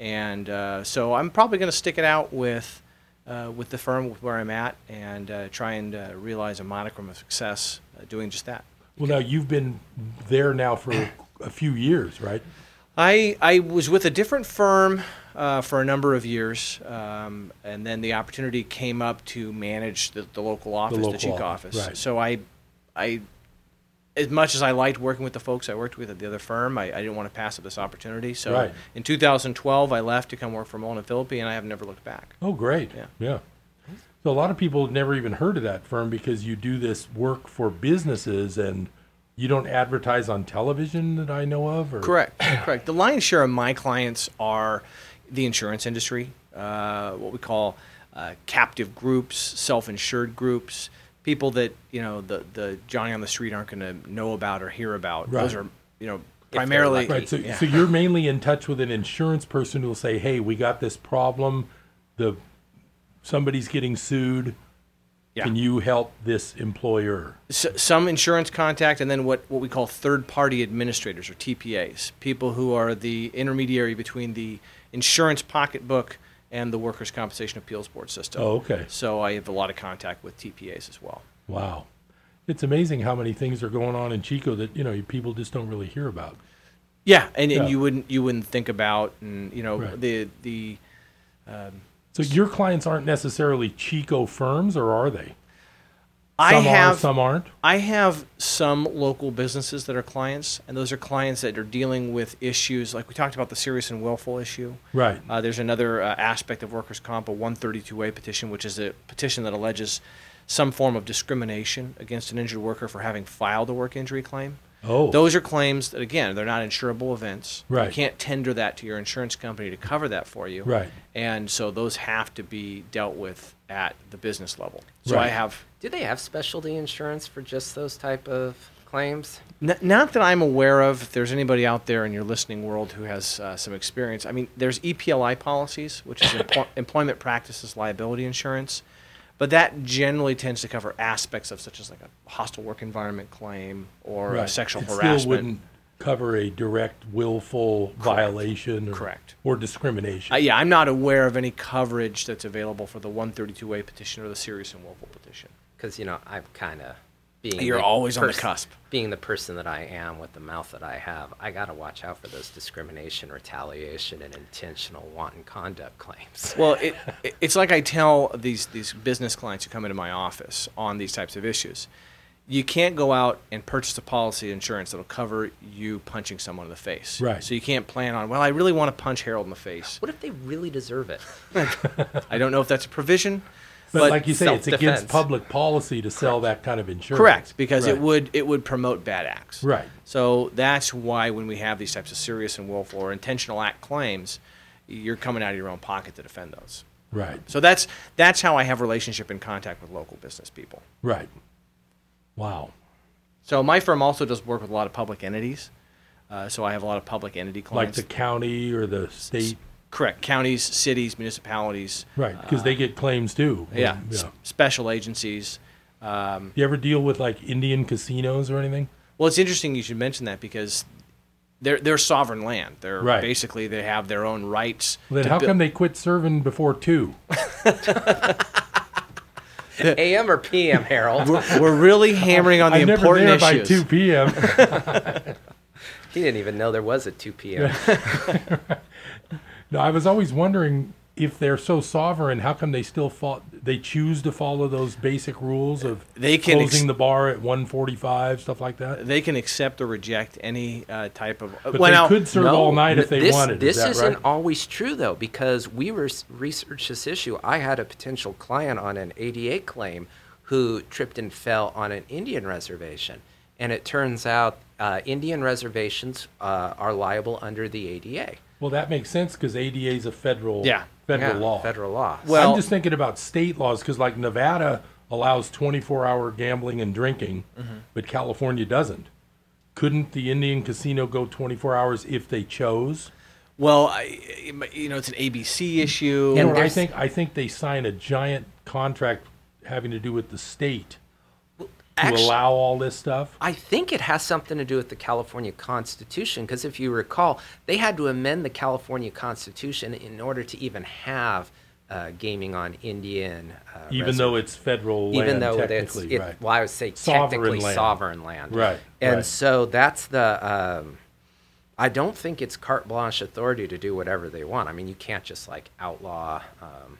And uh, so I'm probably going to stick it out with, uh, with the firm with where I'm at, and uh, try and uh, realize a modicum of success uh, doing just that. Well, now you've been there now for a few years, right? I I was with a different firm uh, for a number of years, um, and then the opportunity came up to manage the, the local office, the, local Chico office, office. right. So I, I, as much as I liked working with the folks I worked with at the other firm, I, I didn't want to pass up this opportunity. So Right. in 2012, I left to come work for Mullen and Filippi, and I have never looked back. Oh, great. Yeah. Yeah. So a lot of people have never even heard of that firm because you do this work for businesses and you don't advertise on television that I know of. Or Correct, correct. The lion's share of my clients are the insurance industry, uh, what we call uh, captive groups, self-insured groups, people that you know the the Johnny on the street aren't going to know about or hear about. Right. Those are you know primarily Right. So, yeah. so you're mainly in touch with an insurance person who will say, "Hey, we got this problem. The somebody's getting sued. Yeah. Can you help this employer?" S- some insurance contact, and then what, what we call third party administrators or TPAs, people who are the intermediary between the insurance pocketbook and the workers' compensation appeals board system. Oh, okay. So I have a lot of contact with TPAs as well. Wow. It's amazing how many things are going on in Chico that you know people just don't really hear about. Yeah, and, and Yeah. you wouldn't you wouldn't think about and you know Right. the the um, So your clients aren't necessarily Chico firms, or are they? I Some are, have some aren't. I have some local businesses that are clients, and those are clients that are dealing with issues like we talked about the serious and willful issue. Right. Uh, there's another uh, aspect of workers' comp, a 132A petition, which is a petition that alleges some form of discrimination against an injured worker for having filed a work injury claim. Oh. Those are claims that, again, they're not insurable events. Right. You can't tender that to your insurance company to cover that for you. Right. And so those have to be dealt with at the business level. So I have Do they have specialty insurance for just those type of claims? N- not that I'm aware of. If there's anybody out there in your listening world who has uh, some experience, I mean, there's EPLI policies, which is empl- employment practices liability insurance, but that generally tends to cover aspects of such as like a hostile work environment claim or a Right. sexual it harassment. Still wouldn't cover a direct willful violation. Or, Correct. Or discrimination. Uh, yeah, I'm not aware of any coverage that's available for the 132A petition or the serious and willful petition. Because you know I'm kind of being. You're always on the cusp. Being the person that I am with the mouth that I have, I got to watch out for those discrimination, retaliation, and intentional wanton conduct claims. Well, it, it- it's like I tell these these business clients who come into my office on these types of issues. You can't go out and purchase a policy insurance that'll cover you punching someone in the face. Right. So you can't plan on, well, I really want to punch Harold in the face. What if they really deserve it? I don't know if that's a provision, but, like you say, it's against public policy to sell that kind of insurance. correct because it would it would promote bad acts. Right. So that's why when we have these types of serious and willful or intentional act claims, you're coming out of your own pocket to defend those. Right. So that's that's how I have relationship and contact with local business people. Right. Wow. So my firm also does work with a lot of public entities. Uh, so I have a lot of public entity clients, Like the county or the state. Correct. Counties, cities, municipalities. Right. Because they get claims too. Yeah. Yeah. s- special agencies. Um, You ever deal with like Indian casinos or anything? well, it's interesting you should mention that because they're they're sovereign land. They're Right. basically they have their own rights. Well, then how buil- come they quit serving before two? AM or PM, Harold? We're, we're really hammering on the I'm never there issues. by two p.m. he didn't even know there was a 2 p.m. no, I was always wondering if they're so sovereign, how come they still fought? They choose to follow those basic rules of They can ex- closing the bar at one forty-five, stuff like that. They can accept or reject any uh, type of. But well, they now- could serve all night if they this, wanted. This is isn't right? always true though, because we res- researched this issue. I had a potential client on an ADA claim who tripped and fell on an Indian reservation, and it turns out uh, Indian reservations uh, are liable under the ADA. Well, that makes sense because ADA is a federal Yeah. federal Yeah, law. Federal law. Well- I'm just thinking about state laws because, like Nevada allows 24-hour gambling and drinking, Mm-hmm. but California doesn't. Couldn't the Indian casino go 24 hours if they chose? Well, I, you know, it's an ABC issue. You know I think I think they sign a giant contract having to do with the state to actu- allow all this stuff. I think it has something to do with the California Constitution because if you recall, they had to amend the California Constitution in order to even have uh, gaming on Indian. Uh, Even though it's federal land, even though it's, technically, it, right. well, I would say Sovereign technically land. sovereign land, Right, And right. so that's the. Um, I don't think it's carte blanche authority to do whatever they want. I mean, you can't just like outlaw. Um,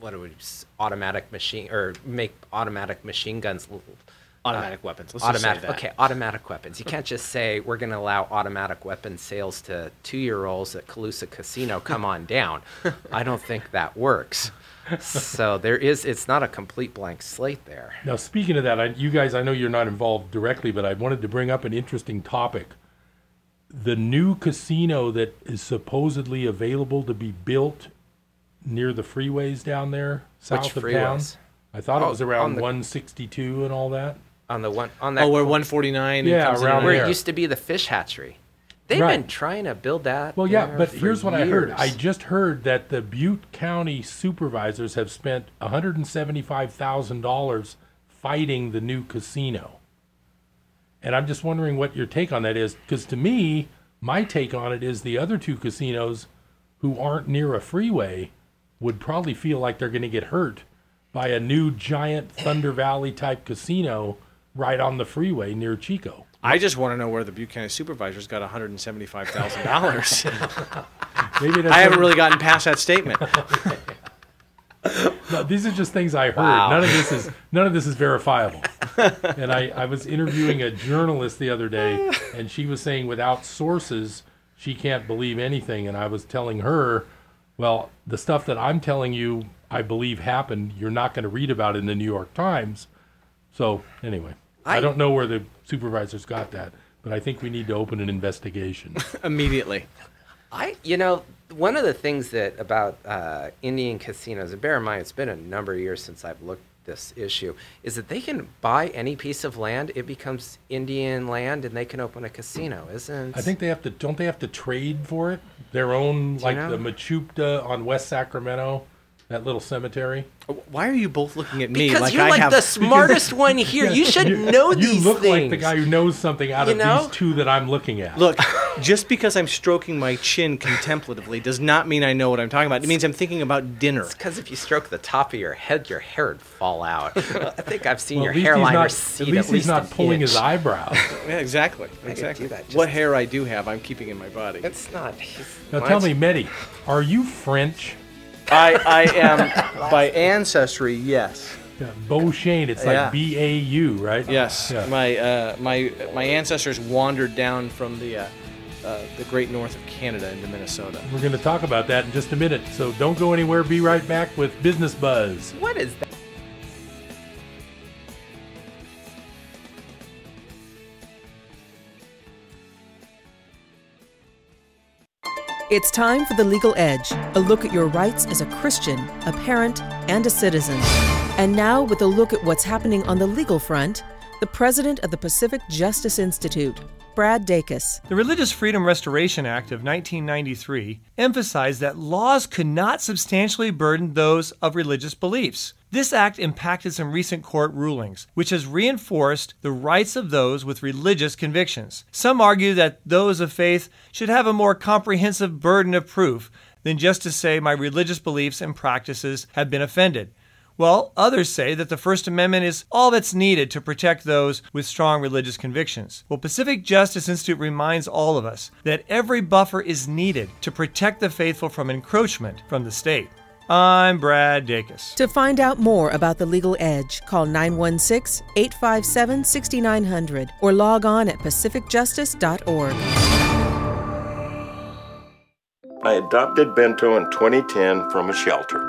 what it we s- automatic machine or make automatic machine guns l- uh, Automatic weapons. Let's just say automatic. that. Okay, automatic weapons. You can't just say we're going to allow automatic weapon sales to two-year-olds at Colusa Casino. Come on down. I don't think that works. So there is. It's not a complete blank slate there. Now, speaking of that, I, you guys, I know you're not involved directly, but I wanted to bring up an interesting topic. The new casino that is supposedly available to be built near the freeways down there, south of town. I thought it Oh, was around on the- 162 and all that. On the one on that. Oh, where cor- 149 Yeah, comes in around and where out. there. it used to be the fish hatchery. They've Right. been trying to build that. Well, yeah, there but for here's what I heard. I just heard that the Butte County supervisors have spent $175,000 fighting the new casino. And I'm just wondering what your take on that is. Because to me, my take on it is the other two casinos who aren't near a freeway would probably feel like they're going to get hurt by a new giant Thunder Valley type casino right on the freeway near Chico. I just want to know where the Buchanan County supervisors got $175,000. Maybe that's I haven't really gotten past that statement. No, these are just things I heard. Wow. None of this is none of this is verifiable. and I, I was interviewing a journalist the other day, and she was saying without sources she can't believe anything. And I was telling her, well, the stuff that I'm telling you I believe happened, you're not going to read about in the New York Times. So anyway, I, I- don't know where the supervisors got that, but I think we need to open an investigation. Immediately. I, you know, one of the things that about uh, Indian casinos, and bear in mind, it's been a number of years since I've looked this issue, is that they can buy any piece of land, it becomes Indian land, and they can open a casino, isn't? I think they have to. Don't they have to trade for it? Their own, like know? the Machupta uh, on West Sacramento, that little cemetery. Why are you both looking at me because like you're I like have the smartest one here. You should know this. you these look like the guy who knows something out You of know? these two that I'm looking at. Look, just because I'm stroking my chin contemplatively does not mean I know what I'm talking about. It means I'm thinking about dinner. Because if you stroke the top of your head, your hair would fall out. I think I've seen Well, your at least he's hairline not, recede at least he's not an pulling his eyebrows. Yeah, exactly. Exactly. do that What hair I do have, I'm keeping in my body. It's not. he's- Now mine's- tell me, Medi, are you French? I, I am by ancestry, yes. Yeah, Beauchesne, it's like Yeah. B A U, right? Yes, Yeah. my uh, my my ancestors wandered down from the uh, uh, the great north of Canada into Minnesota. We're going to talk about that in just a minute. So don't go anywhere. Be right back with Business Buzz. What is that? It's time for The Legal Edge, a look at your rights as a Christian, a parent, and a citizen. And now, with a look at what's happening on the legal front, the president of the Pacific Justice Institute, Brad Dacus. The Religious Freedom Restoration Act of 1993 emphasized that laws could not substantially burden those of religious beliefs. This act impacted some recent court rulings, which has reinforced the rights of those with religious convictions. Some argue that those of faith should have a more comprehensive burden of proof than just to say my religious beliefs and practices have been offended. Well, others say that the First Amendment is all that's needed to protect those with strong religious convictions. Well, Pacific Justice Institute reminds all of us that every buffer is needed to protect the faithful from encroachment from the state. I'm Brad Dacus. To find out more about The Legal Edge, call 916 857 6900 or log on at pacificjustice.org. I adopted Bento in 2010 from a shelter.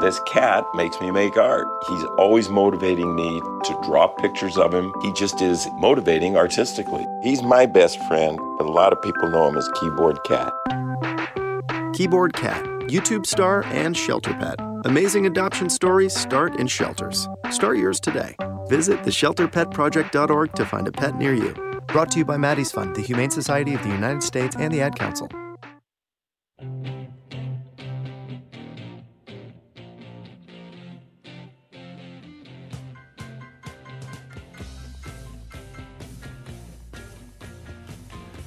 This cat makes me make art. He's always motivating me to draw pictures of him. He just is motivating artistically. He's my best friend, but a lot of people know him as Keyboard Cat. Keyboard Cat, YouTube star and shelter pet. Amazing adoption stories start in shelters. Start yours today. Visit theshelterpetproject.org to find a pet near you. Brought to you by Maddie's Fund, the Humane Society of the United States, and the Ad Council.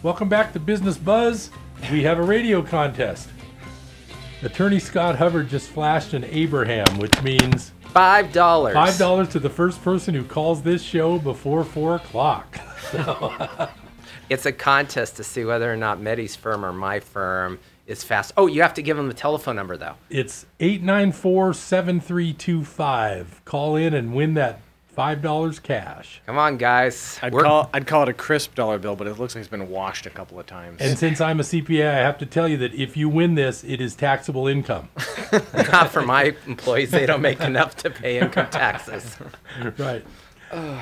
Welcome back to Business Buzz. We have a radio contest. Attorney Scott Hubbard just flashed an Abraham, which means Five dollars. five dollars to the first person who calls this show before four o'clock. So, It's a contest to see whether or not Medi's firm or my firm is fast. Oh, you have to give them the telephone number though. it's 894-7325. Call in and win that five dollars cash. Come on, guys. I'd We're- call I'd call it a crisp dollar bill, but it looks like it's been washed a couple of times. And since I'm a CPA, I have to tell you that if you win this, it is taxable income. Not for my employees. They don't make enough to pay income taxes. right.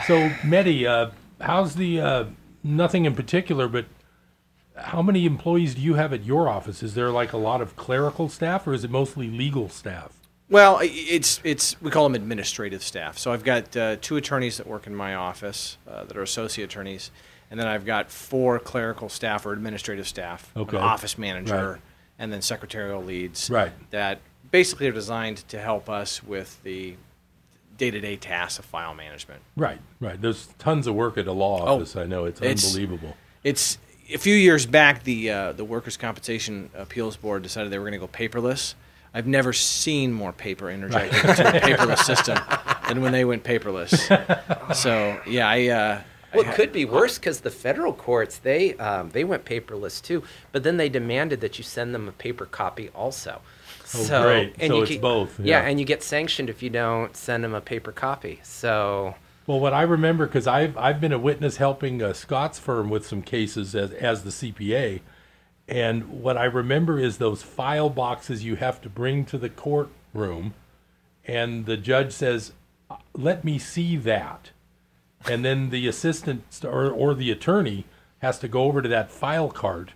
So, Medi, uh, how's the uh, nothing in particular, but how many employees do you have at your office? Is there like a lot of clerical staff, or is it mostly legal staff? Well, it's it's we call them administrative staff. So I've got uh, two attorneys that work in my office uh, that are associate attorneys, and then I've got four clerical staff or administrative staff, an Okay. office manager, Right. and then secretarial leads. Right. That basically are designed to help us with the day-to-day tasks of file management. Right, right. There's tons of work at a law Oh, office. I know it's, it's- unbelievable. It's a few years back. The uh, the Workers' Compensation Appeals Board decided they were going to go paperless. I've never seen more paper interjected into a paperless system than when they went paperless. So yeah, I. Uh, Well, it could be worse because the federal courts they um, they went paperless too, but then they demanded that you send them a paper copy also. Oh, great. So you it's get- both, Yeah. yeah. and you get sanctioned if you don't send them a paper copy. So Well, what I remember, because I've I've been a witness helping uh, Scott's firm with some cases as as the CPA, and what I remember is those file boxes you have to bring to the courtroom, and the judge says, "Uh, "Let me see that," and then the assistant or or the attorney has to go over to that file cart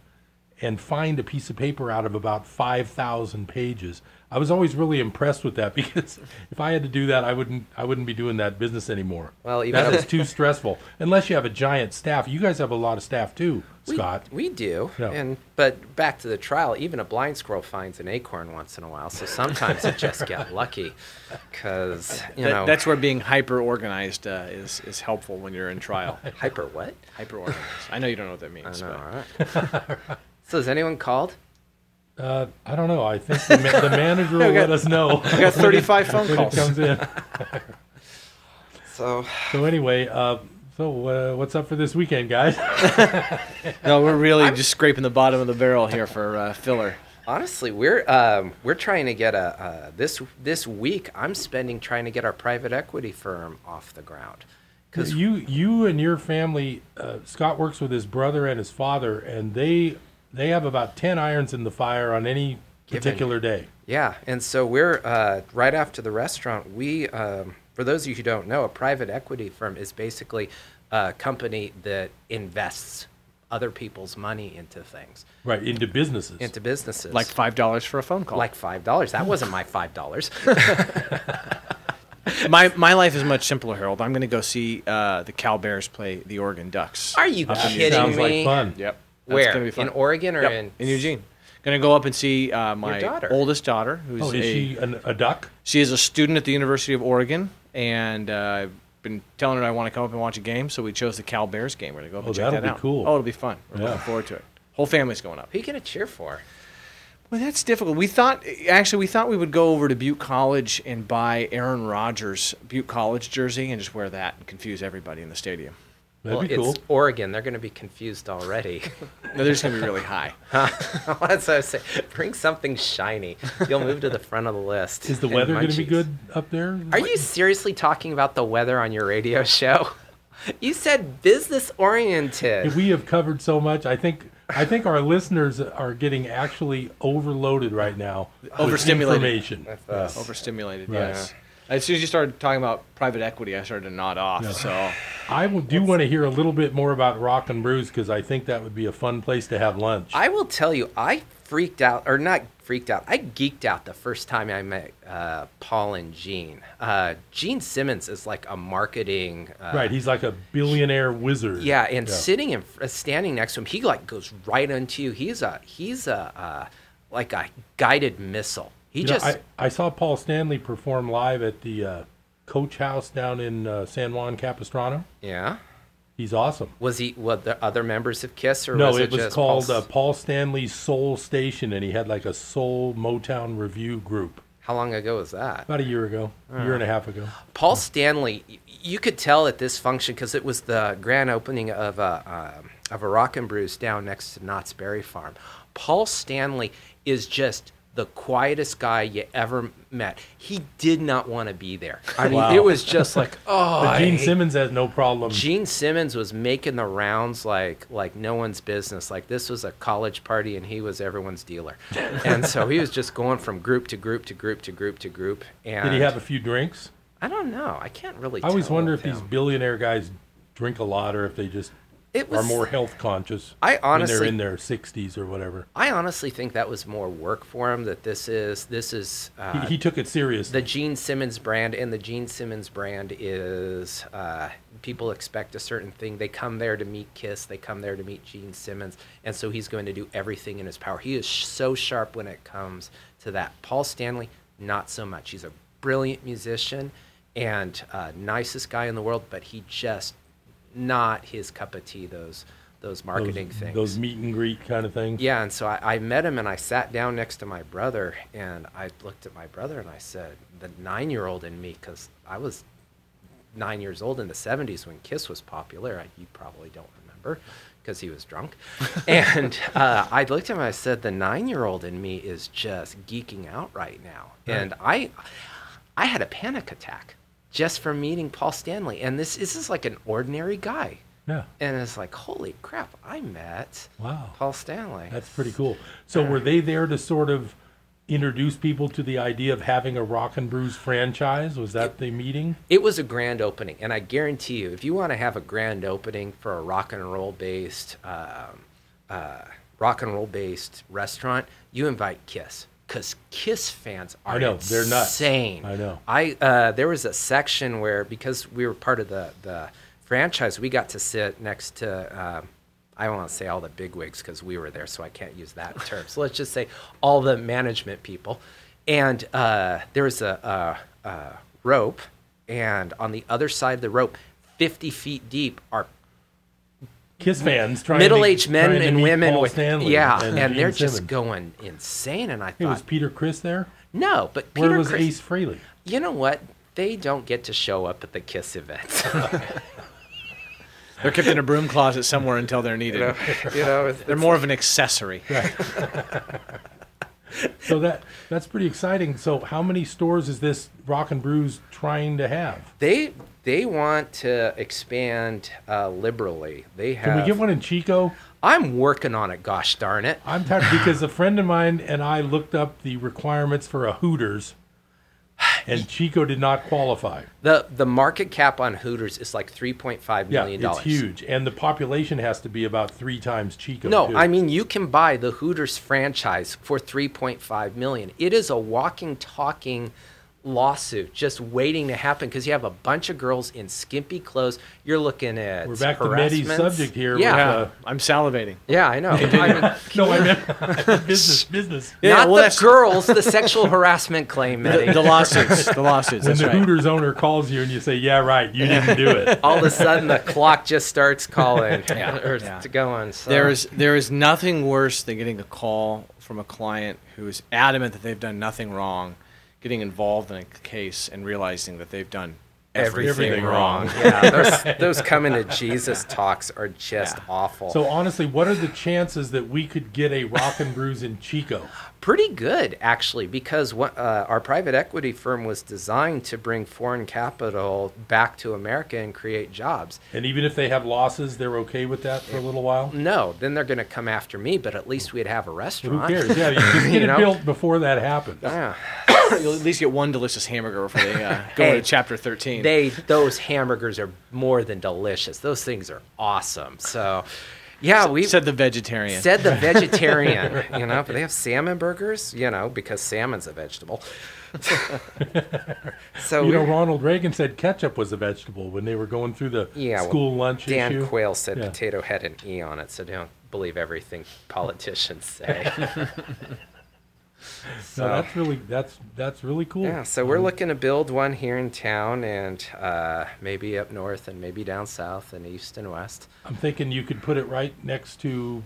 and find a piece of paper out of about 5,000 pages. I was always really impressed with that because if I had to do that, I wouldn't I wouldn't be doing that business anymore. Well, even that a- too stressful. Unless you have a giant staff. You guys have a lot of staff too, we, Scott. we do. Yeah. And but back to the trial, even a blind squirrel finds an acorn once in a while. So sometimes you just get lucky because you that- know that's where being hyper organized uh, is is helpful when you're in trial. hyper what? Hyper organized. I know you don't know what that means. I know, but- all right. so has anyone called? Uh, I don't know. I think the, ma- the manager will got- let us know. we got 35 phone when it calls. comes in. So so anyway, uh, so uh, what's up for this weekend, guys? no, we're really just scraping the bottom of the barrel here for uh, filler. Honestly, we're um, we're trying to get a uh, this this week. I'm spending trying to get our private equity firm off the ground. Because you you and your family, uh, Scott works with his brother and his father, and they they have about ten irons in the fire on any Given- particular day. Yeah, and so we're uh, right after the restaurant. We, um, for those of you who don't know, a private equity firm is basically a company that invests other people's money into things, Right into businesses. into businesses, Like five dollars for a phone call. like five dollars. That wasn't my five dollars. my my life is much simpler, Harold. I'm going to go see uh, the Cal Bears play the Oregon Ducks. Are you up in kidding Sounds like fun. Yep. That's Where gonna be fun. in Oregon or Yep, in in Eugene? Going to go up and see uh, my daughter. oldest daughter, who's Oh, is a, she an, a duck? She is a student at the University of Oregon, and uh, I've been telling her I want to come up and watch a game, so we chose the Cal Bears game. We're going to go up Oh, and check that'll that be out. cool. Oh, it'll be fun. We're Yeah. looking forward to it. Whole family's going up. Who are you gonna cheer for? Well, that's difficult. We thought, actually, we thought we would go over to Butte College and buy Aaron Rodgers' Butte College jersey and just wear that and confuse everybody in the stadium. That'd well, be cool. it's Oregon. They're going to be confused already. No, they're just going to be really high. That's what I was saying. Bring something shiny. You'll move to the front of the list. Is the weather going to be good up there? Are you seriously talking about the weather on your radio show? You said business oriented. We have covered so much. I think I think our listeners are getting actually overloaded right now. with Overstimulated. Information. Yes. Overstimulated. Right. Yes. As soon as you started talking about private equity, I started to nod off. Yeah. So I do want to hear a little bit more about Rock and Brews because I think that would be a fun place to have lunch. I will tell you, I freaked out, or not freaked out. I geeked out the first time I met uh, Paul and Gene. Uh, Gene Simmons is like a marketing. Uh, right, he's like a billionaire wizard. Yeah, and sitting and uh, standing next to him, he like goes right into you. He's a, he's a, uh, like a guided missile. He You know, just, I, I saw Paul Stanley perform live at the uh, Coach House down in uh, San Juan Capistrano. yeah. He's awesome. Was he? What the other members of Kiss, or no, was it, it, was called Paul uh, Paul Stanley's Soul Station, and he had like a soul Motown review group. How long ago was that? About a year ago, a year and a half ago. Paul Stanley, you could tell at this function because it was the grand opening of a um of a Rock and Brews down next to Knott's Berry Farm. Paul Stanley is just the quietest guy you ever met. He did not want to be there. I mean, Wow. it was just like, oh, But Gene Simmons has no problem. Gene Simmons was making the rounds like like no one's business. Like this was a college party and he was everyone's dealer. and so he was just going from group to group to group to group to group. And Did he have a few drinks? I don't know. I can't really. I always wonder if these billionaire guys drink a lot or if they just It are was- more health conscious. I when they're in their 60s or whatever. I honestly think that was more work for him. That this is this is. Uh, he, he took it seriously. the Gene Simmons brand, and the Gene Simmons brand is uh, people expect a certain thing. They come there to meet Kiss. They come there to meet Gene Simmons, and so he's going to do everything in his power. He is sh- so sharp when it comes to that. Paul Stanley, not so much. He's a brilliant musician and uh, nicest guy in the world, but he just not his cup of tea. Those those marketing those, things. Those meet and greet kind of things. Yeah, and so I, I met him and I sat down next to my brother and I looked at my brother and I said, the nine year old in me, because I was nine years old in the 70s when Kiss was popular. I, you probably don't remember because he was drunk. and uh, I looked at him and I said, the nine year old in me is just geeking out right now. Right. And I, I had a panic attack just from meeting Paul Stanley. And this, this is like an ordinary guy. Yeah. And it's like, holy crap, I met Wow. Paul Stanley. That's pretty cool. So were they there to sort of introduce people to the idea of having a Rock and Brews franchise? Was that the meeting? It was a grand opening, and I guarantee you, if you want to have a grand opening for a rock and roll based, um, uh, rock and roll based restaurant, you invite Kiss because Kiss fans are I know, they're nuts. insane. I know. I uh, there was a section where because we were part of the the franchise, we got to sit next to. Uh, I don't want to say all the bigwigs because we were there, so I can't use that term. So let's just say all the management people. And uh, there was a, a, a rope, and on the other side of the rope, 50 feet deep, are Kiss fans trying middle-aged men trying to and meet women Paul with Stanley yeah, and and, they're just Simmons. going insane. And I Hey, was Peter Criss there? no, but Where was Criss- Ace Frehley? You know what? They don't get to show up at the Kiss events. they're kept in a broom closet somewhere until they're needed. You know- you know, it's- they're more of an accessory. So that that's pretty exciting. So how many stores is this Rock and Brews trying to have? they they want to expand uh, liberally. They have. Can we get one in Chico? I'm working on it. Gosh darn it! I'm tired because a friend of mine and I looked up the requirements for a Hooters, and Chico did not qualify. The the market cap on Hooters is like three point five Yeah, million it's dollars. huge, and the population has to be about three times Chico. No, too. I mean you can buy the Hooters franchise for 3.5 million. It is a walking talking lawsuit just waiting to happen because you have a bunch of girls in skimpy clothes. You're looking at We're back to Medi's harassments. subject here. Yeah. with, uh, I'm salivating. Yeah, I know. I mean, no, I meant business, business. not the girls, the sexual harassment claim, Medi. The, the lawsuits. The lawsuits. When That's the right. Hooters owner calls you and you say, "Yeah, right, you didn't do it," All of a sudden, the clock just starts calling Yeah, or yeah. to going. So. There is there is nothing worse than getting a call from a client who is adamant that they've done nothing wrong, getting involved in a case and realizing that they've done everything, wrong. yeah, those, those coming to Jesus talks are just awful. So honestly, what are the chances that we could get a rock and brews in Chico? Pretty good, actually, because what, uh, our private equity firm was designed to bring foreign capital back to America and create jobs. And even if they have losses, they're okay with that for a little while. No, then they're going to come after me, but at least we'd have a restaurant. Who restaurant. cares? Yeah, you just get You it know? built before that happens. Yeah. You'll at least get one delicious hamburger before they uh, go Hey, into chapter 13. They those hamburgers are more than delicious. Those things are awesome. So, yeah, we said the vegetarian. Said the vegetarian. you know, but they have salmon burgers. You know, because salmon's a vegetable. so you know, Ronald Reagan said ketchup was a vegetable when they were going through the yeah, well, school lunch Dan issue. Quayle said Yeah. potato had an e on it, so don't believe everything politicians say. No, that's really that's that's really cool. Yeah, so we're Um, looking to build one here in town and uh, maybe up north and maybe down south and east and west. I'm thinking you could put it right next to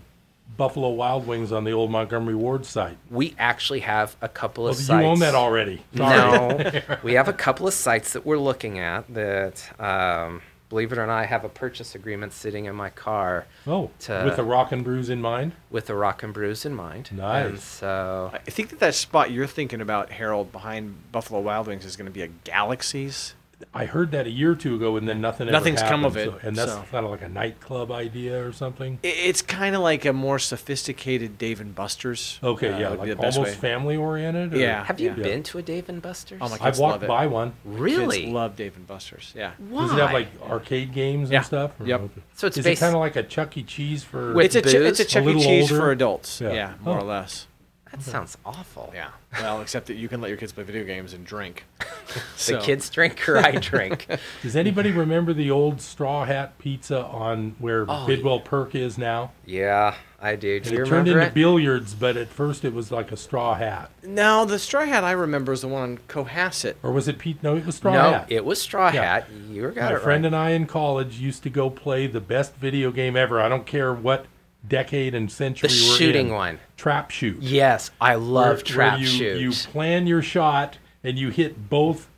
Buffalo Wild Wings on the old Montgomery Ward site. We actually have a couple of you sites. own that already. No, we have a couple of sites that we're looking at that, um, believe it or not, I have a purchase agreement sitting in my car. Oh, to- with the Rock and Brews in mind. With the rock and brews in mind. Nice. And so I think that that spot you're thinking about, Harold, behind Buffalo Wild Wings is going to be a Galaxies. I heard that a year or two ago, and then nothing. Nothing's ever come of it, so- and that's so. kind of like a nightclub idea or something. It's kind of like a more sophisticated Dave and Buster's. Okay, uh, yeah, like the almost way. family oriented. Yeah. have you yeah. been to a Dave and Buster's? Oh my I've walked love it. by one. Really? Kids love Dave and Buster's. Yeah. Does it have like arcade games Yeah. and stuff? Yep. okay. So it's is basi- it kind of like a Chuck E. Cheese for? It's a Ch- it's a? Chuck E. Cheese older? for adults. Yeah. Yeah, more Oh. or less. That sounds awful. Yeah. Well, except that you can let your kids play video games and drink. The So- kids drink or I drink. Does anybody remember the old Straw Hat Pizza on where Oh, Bidwell Perk is now? yeah, I do. Do And you it turned into it? billiards, but at first it was like a straw hat, No, the straw hat I remember is the one on Cohasset. or was it Pete? No, it was straw no, hat. it was straw Yeah. hat. You got My it friend right. and I in college used to go play the best video game ever. I don't care what decade and century The we're shooting in. one. Trap shoot. Yes, I love where, trap where you, shoot. You plan your shot and you hit both.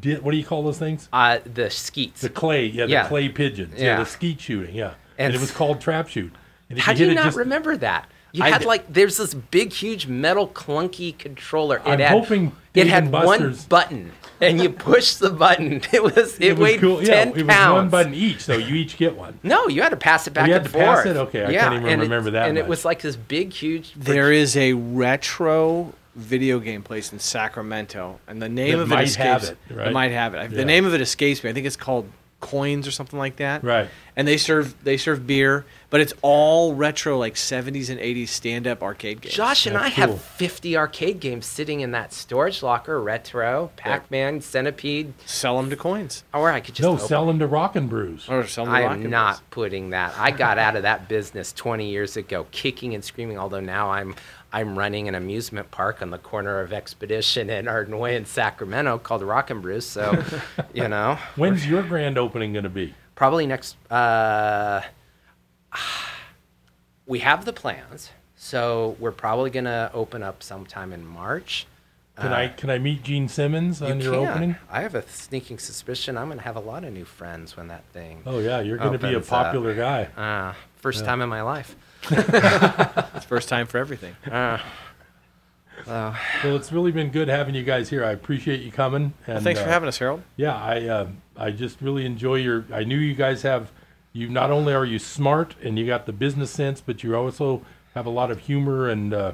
Di- what do you call those things? uh, the skeets. The clay, yeah, the Yeah. clay pigeons, yeah. Yeah. the skeet shooting, yeah, and, And it was called trap shoot. How do you not just- remember that? You I had did. like there's this big, huge metal clunky controller. It I'm had, hoping it had one button, and you push the button. It was it, It was weighed cool. ten yeah, it was pounds. one button each, so you each get one. No, you had to pass it back oh, you had to pass forth. it? Okay, I yeah, can't even and it- remember that And it was like this big, huge. There is a retro video game place in Sacramento, and the name That of it might escapes. have it, It might have it. Yeah. The name of it escapes me. I think it's called Coins or something like that. Right. And they serve they serve beer, but it's all retro, like '70s and '80s stand-up arcade games. Josh and I cool. have 50 arcade games sitting in that storage locker. Retro, Pac-Man, Centipede. Sell them to coins, or I could just No, open sell them to Rock and Brews. or sell them I to am Rocket not Bros. putting that. I got out of that business 20 years ago, kicking and screaming. Although now I'm I'm running an amusement park on the corner of Exposition and Arnoy in Sacramento called Rock and Brews. So, you know, When's your grand opening going to be? probably next. Uh, we have the plans, so we're probably gonna open up sometime in March. Can Uh, I can I meet Gene Simmons you on your can. opening? I have a sneaking suspicion I'm gonna have a lot of new friends when that thing. Oh yeah, you're going to be a opens up. popular guy. Uh, first Yeah. time in my life. It's first time for everything. Uh, so, Well, it's really been good having you guys here. I appreciate you coming. And Well, thanks for uh, having us, Harold. Yeah, I uh, I just really enjoy your. I knew you guys have. You not only are you smart and you got the business sense, but you also have a lot of humor, and uh,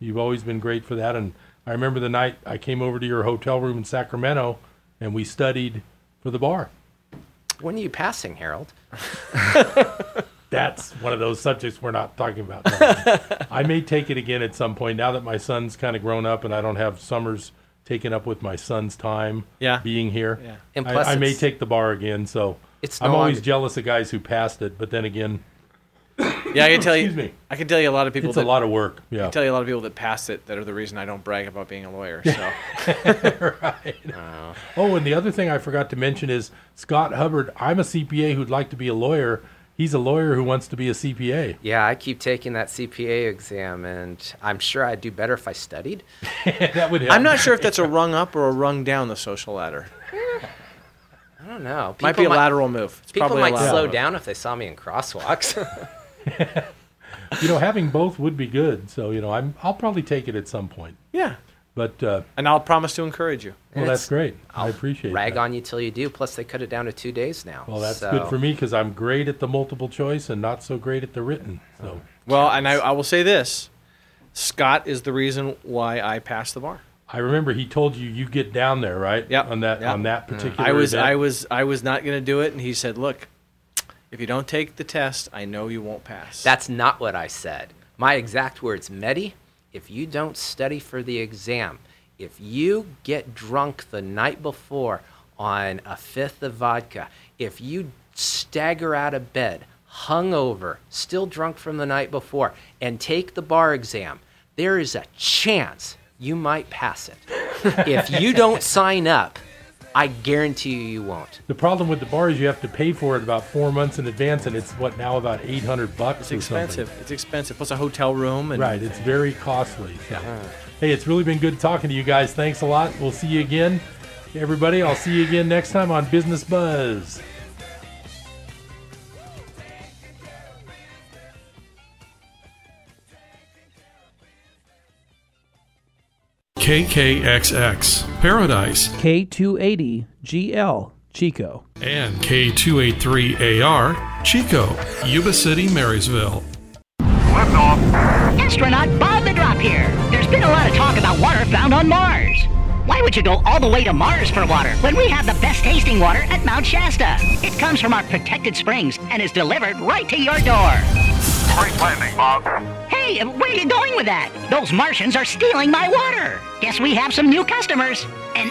you've always been great for that. And I remember the night I came over to your hotel room in Sacramento, and we studied for the bar. when are you passing, Harold? That's one of those subjects we're not talking about. I may take it again at some point now that my son's kind of grown up and I don't have summers taken up with my son's time Yeah. being here. Yeah. And I- plus I, may take the bar again. So It's I'm no always longer- jealous of guys who passed it, but then again, Yeah, I can tell you. Me. I can tell you a lot of people. it's that, a lot of work. I Yeah. can tell you a lot of people that passed it that are the reason I don't brag about being a lawyer. So right. Oh. oh, and the other thing I forgot to mention is Scott Hubbard. I'm a CPA who'd like to be a lawyer. He's a lawyer who wants to be a CPA. Yeah, I keep taking that CPA exam, and I'm sure I'd do better if I studied. that would help. I'm not sure if that's a rung up or a rung down the social ladder. I don't know. Might be a lateral move. It's people probably might lateral slow move. down if they saw me in crosswalks. you know, having both would be good. So you know, I'm I'll probably take it at some point. Yeah. But uh, And I'll promise to encourage you. well, that's great. I I'll appreciate rag that. on you till you do. Plus, they cut it down to two days now. Well, that's So- good for me because I'm great at the multiple choice and not so great at the written. So Well, and I, I will say this Scott is the reason why I passed the bar. I remember he told you you get down there, right? Yeah. On that on that particular. I was event. I was I was not going to do it and he said, "Look, if you don't take the test, I know you won't pass." That's not what I said. My exact words, Medi, if you don't study for the exam, if you get drunk the night before on a fifth of vodka, if you stagger out of bed, hungover, still drunk from the night before, and take the bar exam, there is a chance you might pass it. if you don't sign up, I guarantee you you won't. The problem with the bar is you have to pay for it about four months in advance, and it's what now about eight hundred bucks. It's or expensive. Something. It's expensive. Plus a hotel room and Right, it's very costly. so. Hey, it's really been good talking to you guys. Thanks a lot. We'll see you again, everybody. I'll see you again next time on Business Buzz. KKXX, Paradise, K280 GL, Chico. and K283AR, Chico, Yuba City, Marysville. Astronaut Bob the Drop here. There's been a lot of talk about water found on Mars. Why would you go all the way to Mars for water when we have the best tasting water at Mount Shasta? It comes from our protected springs and is delivered right to your door. Great landing, Bob. Hey, where are you going with that? Those Martians are stealing my water. Guess we have some new customers. An